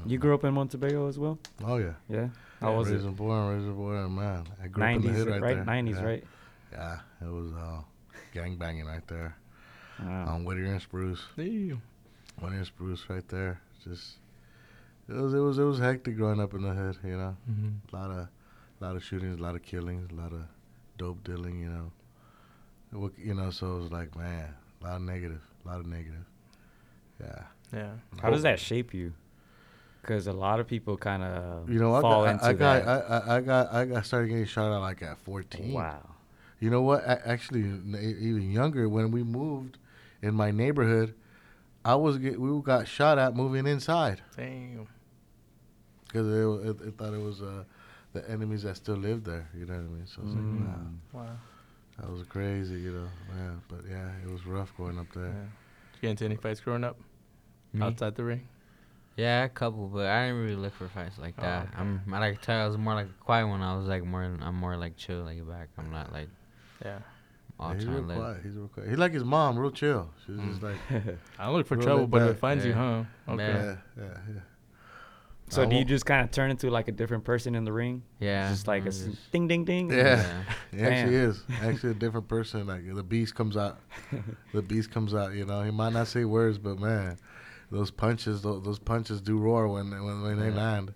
You grew up in Montebello as well? Oh yeah. Yeah. How Yeah, was raised it? and born, raised and born, man. I grew up in the Nineties, hood right, right? there. Nineties, yeah. right? Yeah, it was uh, gang banging right there Wow. on Whittier and Spruce. Damn. Whittier and Spruce right there. Just it was it was it was hectic growing up in the hood. You know, Mhm. a lot of a lot of shootings, a lot of killings, a lot of dope dealing. You know, What- you know. So it was like man, a lot of negative, a lot of negative. Yeah. Yeah. How does that shape you? Because a lot of people kind of You know, I got, into I, I got, that. I, I, I got, I got started getting shot at like at 14. wow. You know what? A- Actually, n- even younger, when we moved in my neighborhood, I was get, we got shot at moving inside Damn. because it, wa- it, it thought it was uh, the enemies that still lived there. You know what I mean? So it's Mm. like, wow, Wow. That was crazy. You know, yeah. But yeah, it was rough going up Yeah. there. Did you get into any fights growing up Me? outside the ring? Yeah, a couple, but I didn't really look for fights like Oh, that. okay. I'm I like tell you, I was more like a quiet one. I was like more I'm more like chill, like back. I'm not like Yeah. all he's real time. Like, quiet. He's real quiet. He's like his mom, real chill. She's Mm. just like, I look for trouble, but if it finds you, huh? Okay. yeah, yeah, yeah. So do you just kind of turn into like a different person in the ring? yeah. Just like a I'm s- just- ding ding ding. Yeah. He actually is. Actually, a different person. Like the beast comes out. the beast comes out. You know, he might not say words, but man, those punches, those, those punches do roar when when, when they Yeah. land.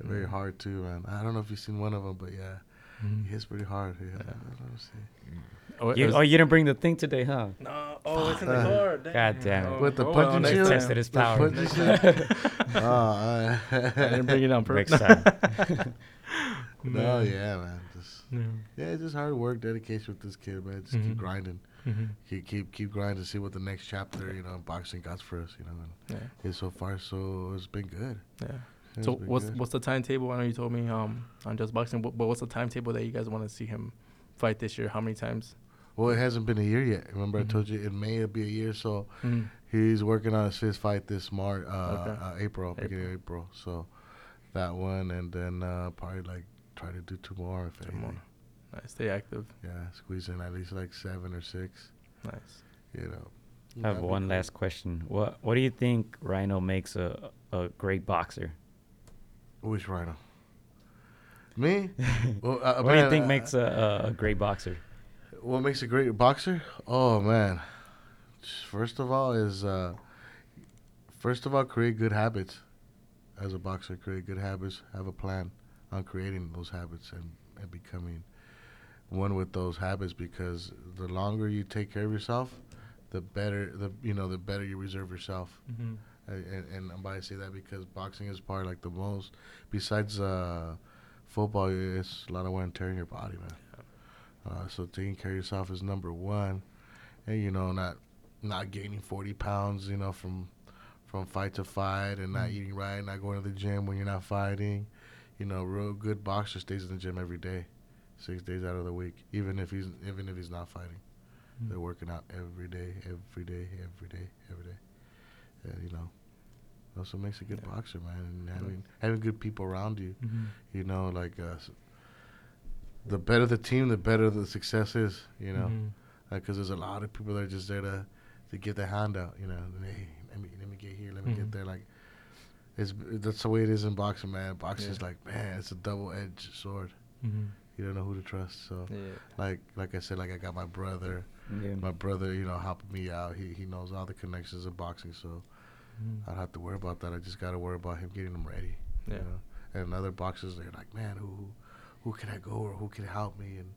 They're very hard too, man. I don't know if you've seen one of them, but yeah, Mhm. he hits pretty hard. Yeah. Let me see. Oh, You, is- oh, you didn't bring the thing today, huh? no. Oh, it's in the Fuck. car. God damn it. With the Oh, punching well, shit? next Tested time. his The power. punching shit? oh, I, I didn't bring it on Next purpose. time. no, yeah, man. Just Yeah. yeah, it's just hard work, dedication with this kid, man. Just Mhm. keep grinding, Mhm. keep keep keep grinding. to See what the next chapter, you know, boxing got for us. You know, and Yeah. yeah, so far, so it's been good. Yeah. So what's good. what's the timetable? I know you told me um on just boxing, but, but what's the timetable that you guys want to see him fight this year? How many times? Well, it hasn't been a year yet. Remember, Mhm. I told you in May it'll be a year. So Mm. he's working on his fist fight this March, uh, Okay. uh, April, beginning of April. So that one, and then uh, probably like try to do two more if Two anything. more. Nice. Stay active. Yeah, squeeze in at least like seven or six. Nice. You know. I have one cool. last question. What What do you think Rhino makes a a great boxer? Which rhino? Me? well, uh, what do you think uh, makes a, a, a great boxer? What makes a great boxer? Oh man, first of all is uh, first of all create good habits. As a boxer, create good habits. Have a plan on creating those habits and, and becoming one with those habits. Because the longer you take care of yourself, the better the you know the better you reserve yourself. Mm-hmm. And, and, and why I say that because boxing is part like the most. Besides uh, football, it's a lot of wear and tear in your body, man. Uh, so taking care of yourself is number one, and you know not not gaining forty pounds, you know from from fight to fight, and not Mhm. eating right, not going to the gym when you're not fighting. You know, real good boxer stays in the gym every day, six days out of the week, even if he's even if he's not fighting. Mm. They're working out every day, every day, every day, every day. And you know, also makes a good Yeah. boxer, man. And having having good people around you, Mm-hmm. you know, like uh, the better the team, the better the success is. You know, Mm-hmm. because there's a lot of people that are just there to to get their hand out. You know, hey, let me let me get here, let me Mhm. get there. Like, it's that's the way it is in boxing, man. Boxing is like, man, it's a double edged sword. Mm-hmm. You don't know who to trust. So, Yeah. like like I said, like I got my brother Yeah. my brother, you know, helping me out. He he knows all the connections in boxing, so Mm-hmm. I don't have to worry about that. I just got to worry about him getting them ready. Yeah. You know? And other boxers, they're like, man, who who can I go or who can help me? And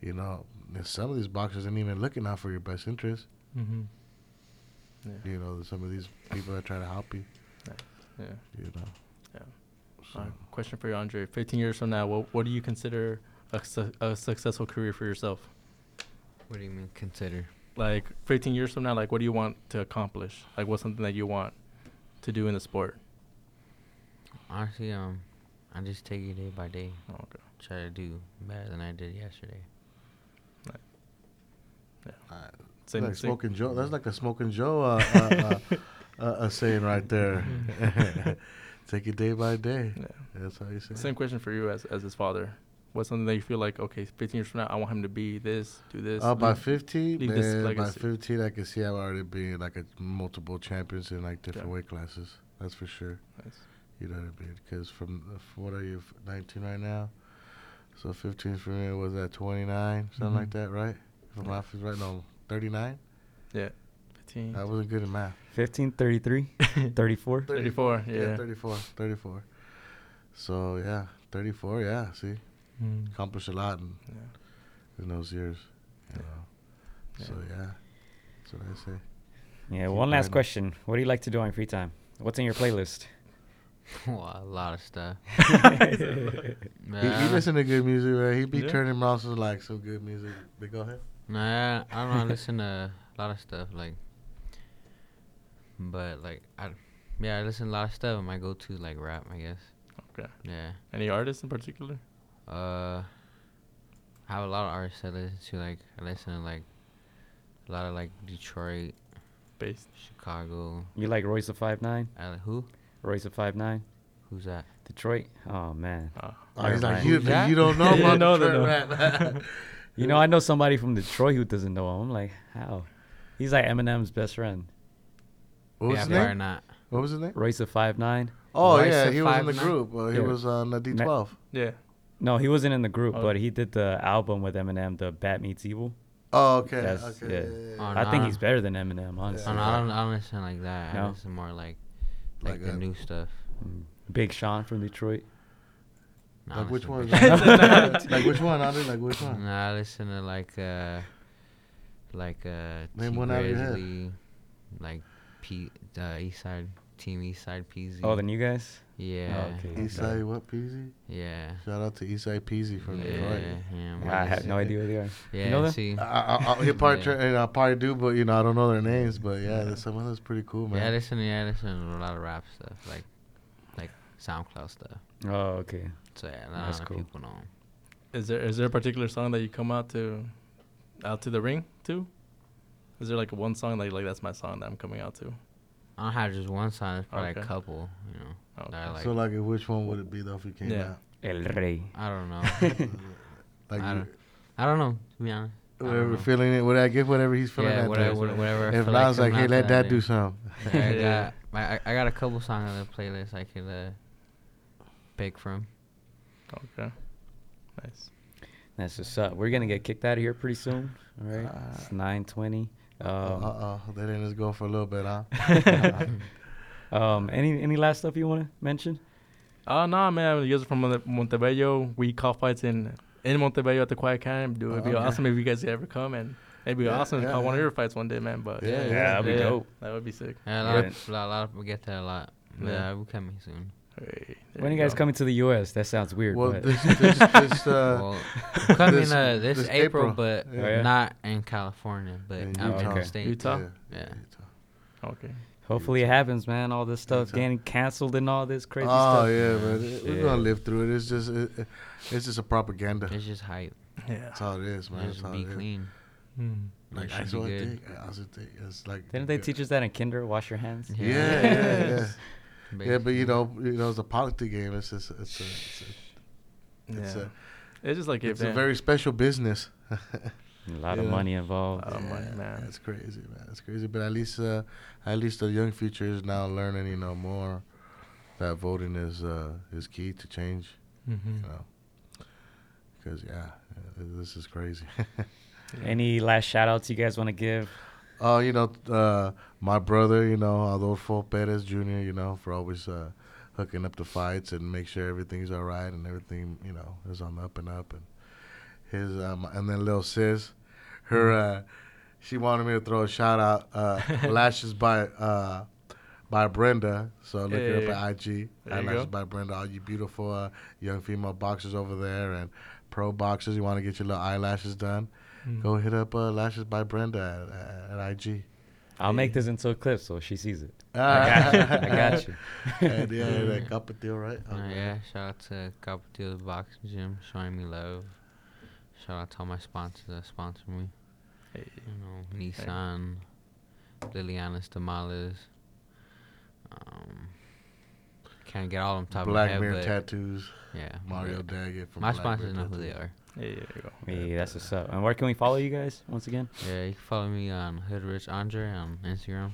you know, and some of these boxers ain't even looking out for your best interest. Mm-hmm. Yeah. You know, some of these people that try to help you. Yeah. You know. Yeah. So, Uh, question for you, Andre. 15 years from now, what, what do you consider a, su- a successful career for yourself? What do you mean consider? Like 15 years from now, like what do you want to accomplish? Like what's something that you want to do in the sport? Honestly, um, I just take it day by day. Okay. Try to do better than I did yesterday. uh, Same, like same- smoking Joe. That's like a smoking Joe uh, uh, uh, uh, uh, saying right there. Take it day by day. Yeah. That's how you say. it. Same question for you as as his father. What's something that you feel like okay, 15 years from now, I want him to be this, do this. Uh, by 15, leave this man, by 15, I can see I've already been like a multiple champions in like different Yeah. weight classes. That's for sure. Nice. You know what I mean? Because from, from what are you, 19 right now? So 15 for me was at 29, something like Mhm. that, right? If my Yeah. math is right, no, 39. Yeah, 15. I wasn't good at math. 15, 33, 34. 34, Yeah, yeah. 34, 34. So yeah, 34. Yeah, see, Mm. accomplished a lot in, Yeah. in those years. You Yeah. know. So Yeah. yeah, that's what I say. Yeah. Keep One last question. What do you like to do on free time? What's in your playlist? well, a lot of stuff. He, Nah, he listen to good music, man. He be Yeah. turning around like some good music. But go ahead. Nah, I don't know. I listen to a lot of stuff, like, but like, I, yeah, I listen to a lot of stuff. My go-to like rap, I guess. Okay. Yeah. Any artists in particular? Uh, I have a lot of artists I listen to. Like, I listen to like a lot of like Detroit, Based. Chicago. You like Royce da Five Nine? Uh, who? Royce da Five Nine? Who's that? Detroit? Oh man. Uh, Oh, he's like you. mind. That? You don't know Yeah, about no, no, Detroit, no. man. You know, I know somebody from Detroit who doesn't know him. I'm like, how? He's like Eminem's best friend. What was yeah, his name? not. What was his name? Royce da Five Nine. Oh Royce yeah, he was in the 5'9"? group. Uh, he Yeah. was on the D12. Yeah. No, he wasn't in the group, Oh. but he did the album with Eminem, the Bad Meets Evil. Oh okay. That's- okay. yeah. yeah, yeah, Oh, yeah. I think nah. he's better than Eminem, honestly. Oh, no, I don't, I don't listen like that. No? I listen more like like, Like the a- new stuff. Mm. Big Sean from Detroit. No, I Like which one? to Big- like which one? Andre? Like which one? Nah, I listen to like uh like uh Name T one out of your head. Grizzly, like P uh, East Side Team Eastside Peezy. Oh, the new guys? Yeah. Oh, okay. Eastside what Peasy? Yeah. Shout out to Eastside Peezy from yeah, Detroit. yeah, yeah I man. have no idea who they are. Yeah, you know them? see. I, I, I, he probably Yeah. try, and I probably do, but you know I don't know their names. But yeah, there's some of those pretty cool, man. Yeah, I man. listen. Yeah, I listen to a lot of rap stuff, like like SoundCloud stuff. Oh, okay. So yeah, a lot That's of cool. people know. 'em. Is there is there a particular song that you come out to, out to the ring to? Is there like one song like like that's my song that I'm coming out to? I don't have just one song. It's probably Okay. a couple. You know. Okay. that I like. so like, which one would it be though if he came Yeah. out? El Rey. I don't know. Like I don't- I don't know. To be honest. Whatever feeling it, what I give whatever he's feeling Yeah, that whatever, day. whatever, whatever. I was feel Lon's like, hey, let to dad do something. I got I, I- I got a couple songs on the playlist I could uh, pick from. Okay. Nice. That's what's up. We're gonna get kicked out of here pretty soon. All right. Uh, It's nine twenty. Uh Um, oh, they didn't just go for a little bit, huh? um, any any last stuff you want to mention? Oh no, man! You guys are from Monte- Montebello. We call fights in in Montebello at the Quiet Camp. Dude, it'd be okay. awesome if you guys could ever come and it'd be Yeah, awesome to yeah, call one of yeah. your fights one day, man. But Yeah, Yeah, that'd be dope. That would be sick. Yeah, a lot, Yeah. of, a lot, of people get that a lot. Yeah. yeah, we're coming soon. Hey, When are you guys go. coming to the U.S.? That sounds weird. well, but this, this, this, uh, well, coming this- uh, this, this April, April. but Yeah. Oh, yeah? not in California, but In out in Utah. the state. Utah? Yeah. Okay. hopefully it happens, man. All this stuff Utah. getting canceled and all this crazy oh stuff. Oh yeah, but it, we're gonna live through it. It's just, it, it- it's just a propaganda. It's just hype. Yeah. That's all it is, man. That's just all be it is. clean. Hmm. Like It I should also be good. think, I also think it's like. Didn't they teach us that in kinder? Wash your hands. Yeah, yeah, yeah. Yeah, but you know, you know, it's a politics game. It's just, it's a, it's a, it's yeah. a, it's just like it's a very special business. A lot of Yeah. money involved. Oh, my man. That's crazy, man. That's crazy. But at least, uh, at least the young future is now learning, you know, more that voting is uh, is key to change. hmm You know, because yeah, this is crazy. Any last shout outs you guys want to give? Oh, you know, uh, my brother, you know, Adolfo Perez Jr., you know, for always uh, hooking up the fights and make sure everything's all right and everything, you know, is on the up and up. And his, um, and then Lil Sis, her, uh, she wanted me to throw a shout out, uh, Lashes by, uh, by Brenda. So look her Hey. up at IG. There at Lashes by Brenda. All you beautiful uh, young female boxers over there and pro boxers. You want to get your little eyelashes done? Hmm. Go hit up uh, Lashes by Brenda at, at, at IG. I'll make this into a clip so she sees it. I got you. I got you. and yeah, that cup of deal, right? Uh, yeah, shout out to Couple Deal Boxing Gym showing me love. Shout out to all my sponsors that sponsor me. Hey. You know, Nissan, Liliana's Tamales. Um, can't get all of them top Black of my Mirror head, but Tattoos, yeah, Mario but Daggett from My Black sponsors Mirror know who they are. Hey, there you go. Hey, that's what's up. And where can we follow you guys once again? Yeah, you can follow me on Hood Rich Andre on Instagram.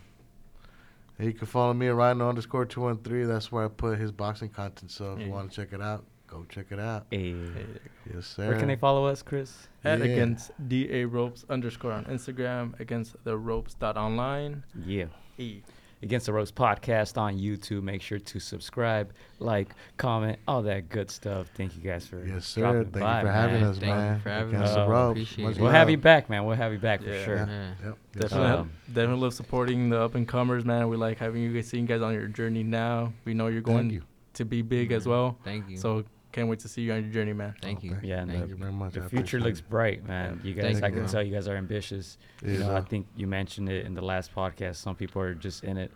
And you can follow me at Rhino underscore two one three. That's where I put his boxing content. So if you want to check it out, go check it out. Hey. Hey, there you go. Yes, sir. Where can they follow us, Chris? At Yeah. against da ropes underscore on Instagram against the ropes dot online. Yeah. Hey. Against the Ropes podcast on YouTube. Make sure to subscribe, like, comment, all that good stuff. Thank you guys for Yes, sir. dropping Thank by, you for having man. us, Thank you for having Against us. the ropes. Appreciate it. We'll love. have you back, man. We'll have you back for sure. Yeah. Yep. Definitely. Um, definitely love supporting the up and comers, man. We like having you guys, seeing you guys on your journey now. We know you're going you. to be big as Mhm. well. Thank you. So can't wait to see you on your journey, man. thank you. Yeah, Thank Thank you very much. The I future looks it. bright, man. You guys, Thank I you, can bro. tell you guys are ambitious. You Yes, know, I think you mentioned it in the last podcast. Some people are just in it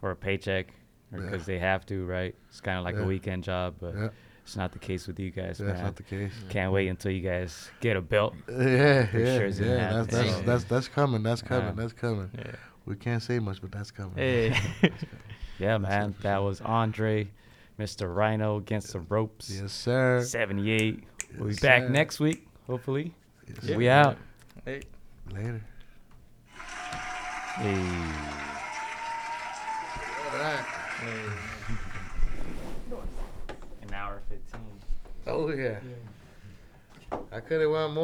for a paycheck or Yeah. because they have to, right? It's kind of like a weekend job, but it's not the case with you guys, that's man. not the case. Can't wait until you guys get a belt. Yeah, For yeah, sure yeah. That's that's, So- that's that's coming. That's coming. Yeah. That's coming. Yeah. We can't say much, but that's coming. Hey. Yeah, man. That was Andre, Mr. Rhino against the ropes. Yes, sir. 78. Yes, we'll be back next week, hopefully. Yes, we out. Hey. Later. Hey. All right. Hey. An hour 15. Oh, yeah. yeah. I could have won more.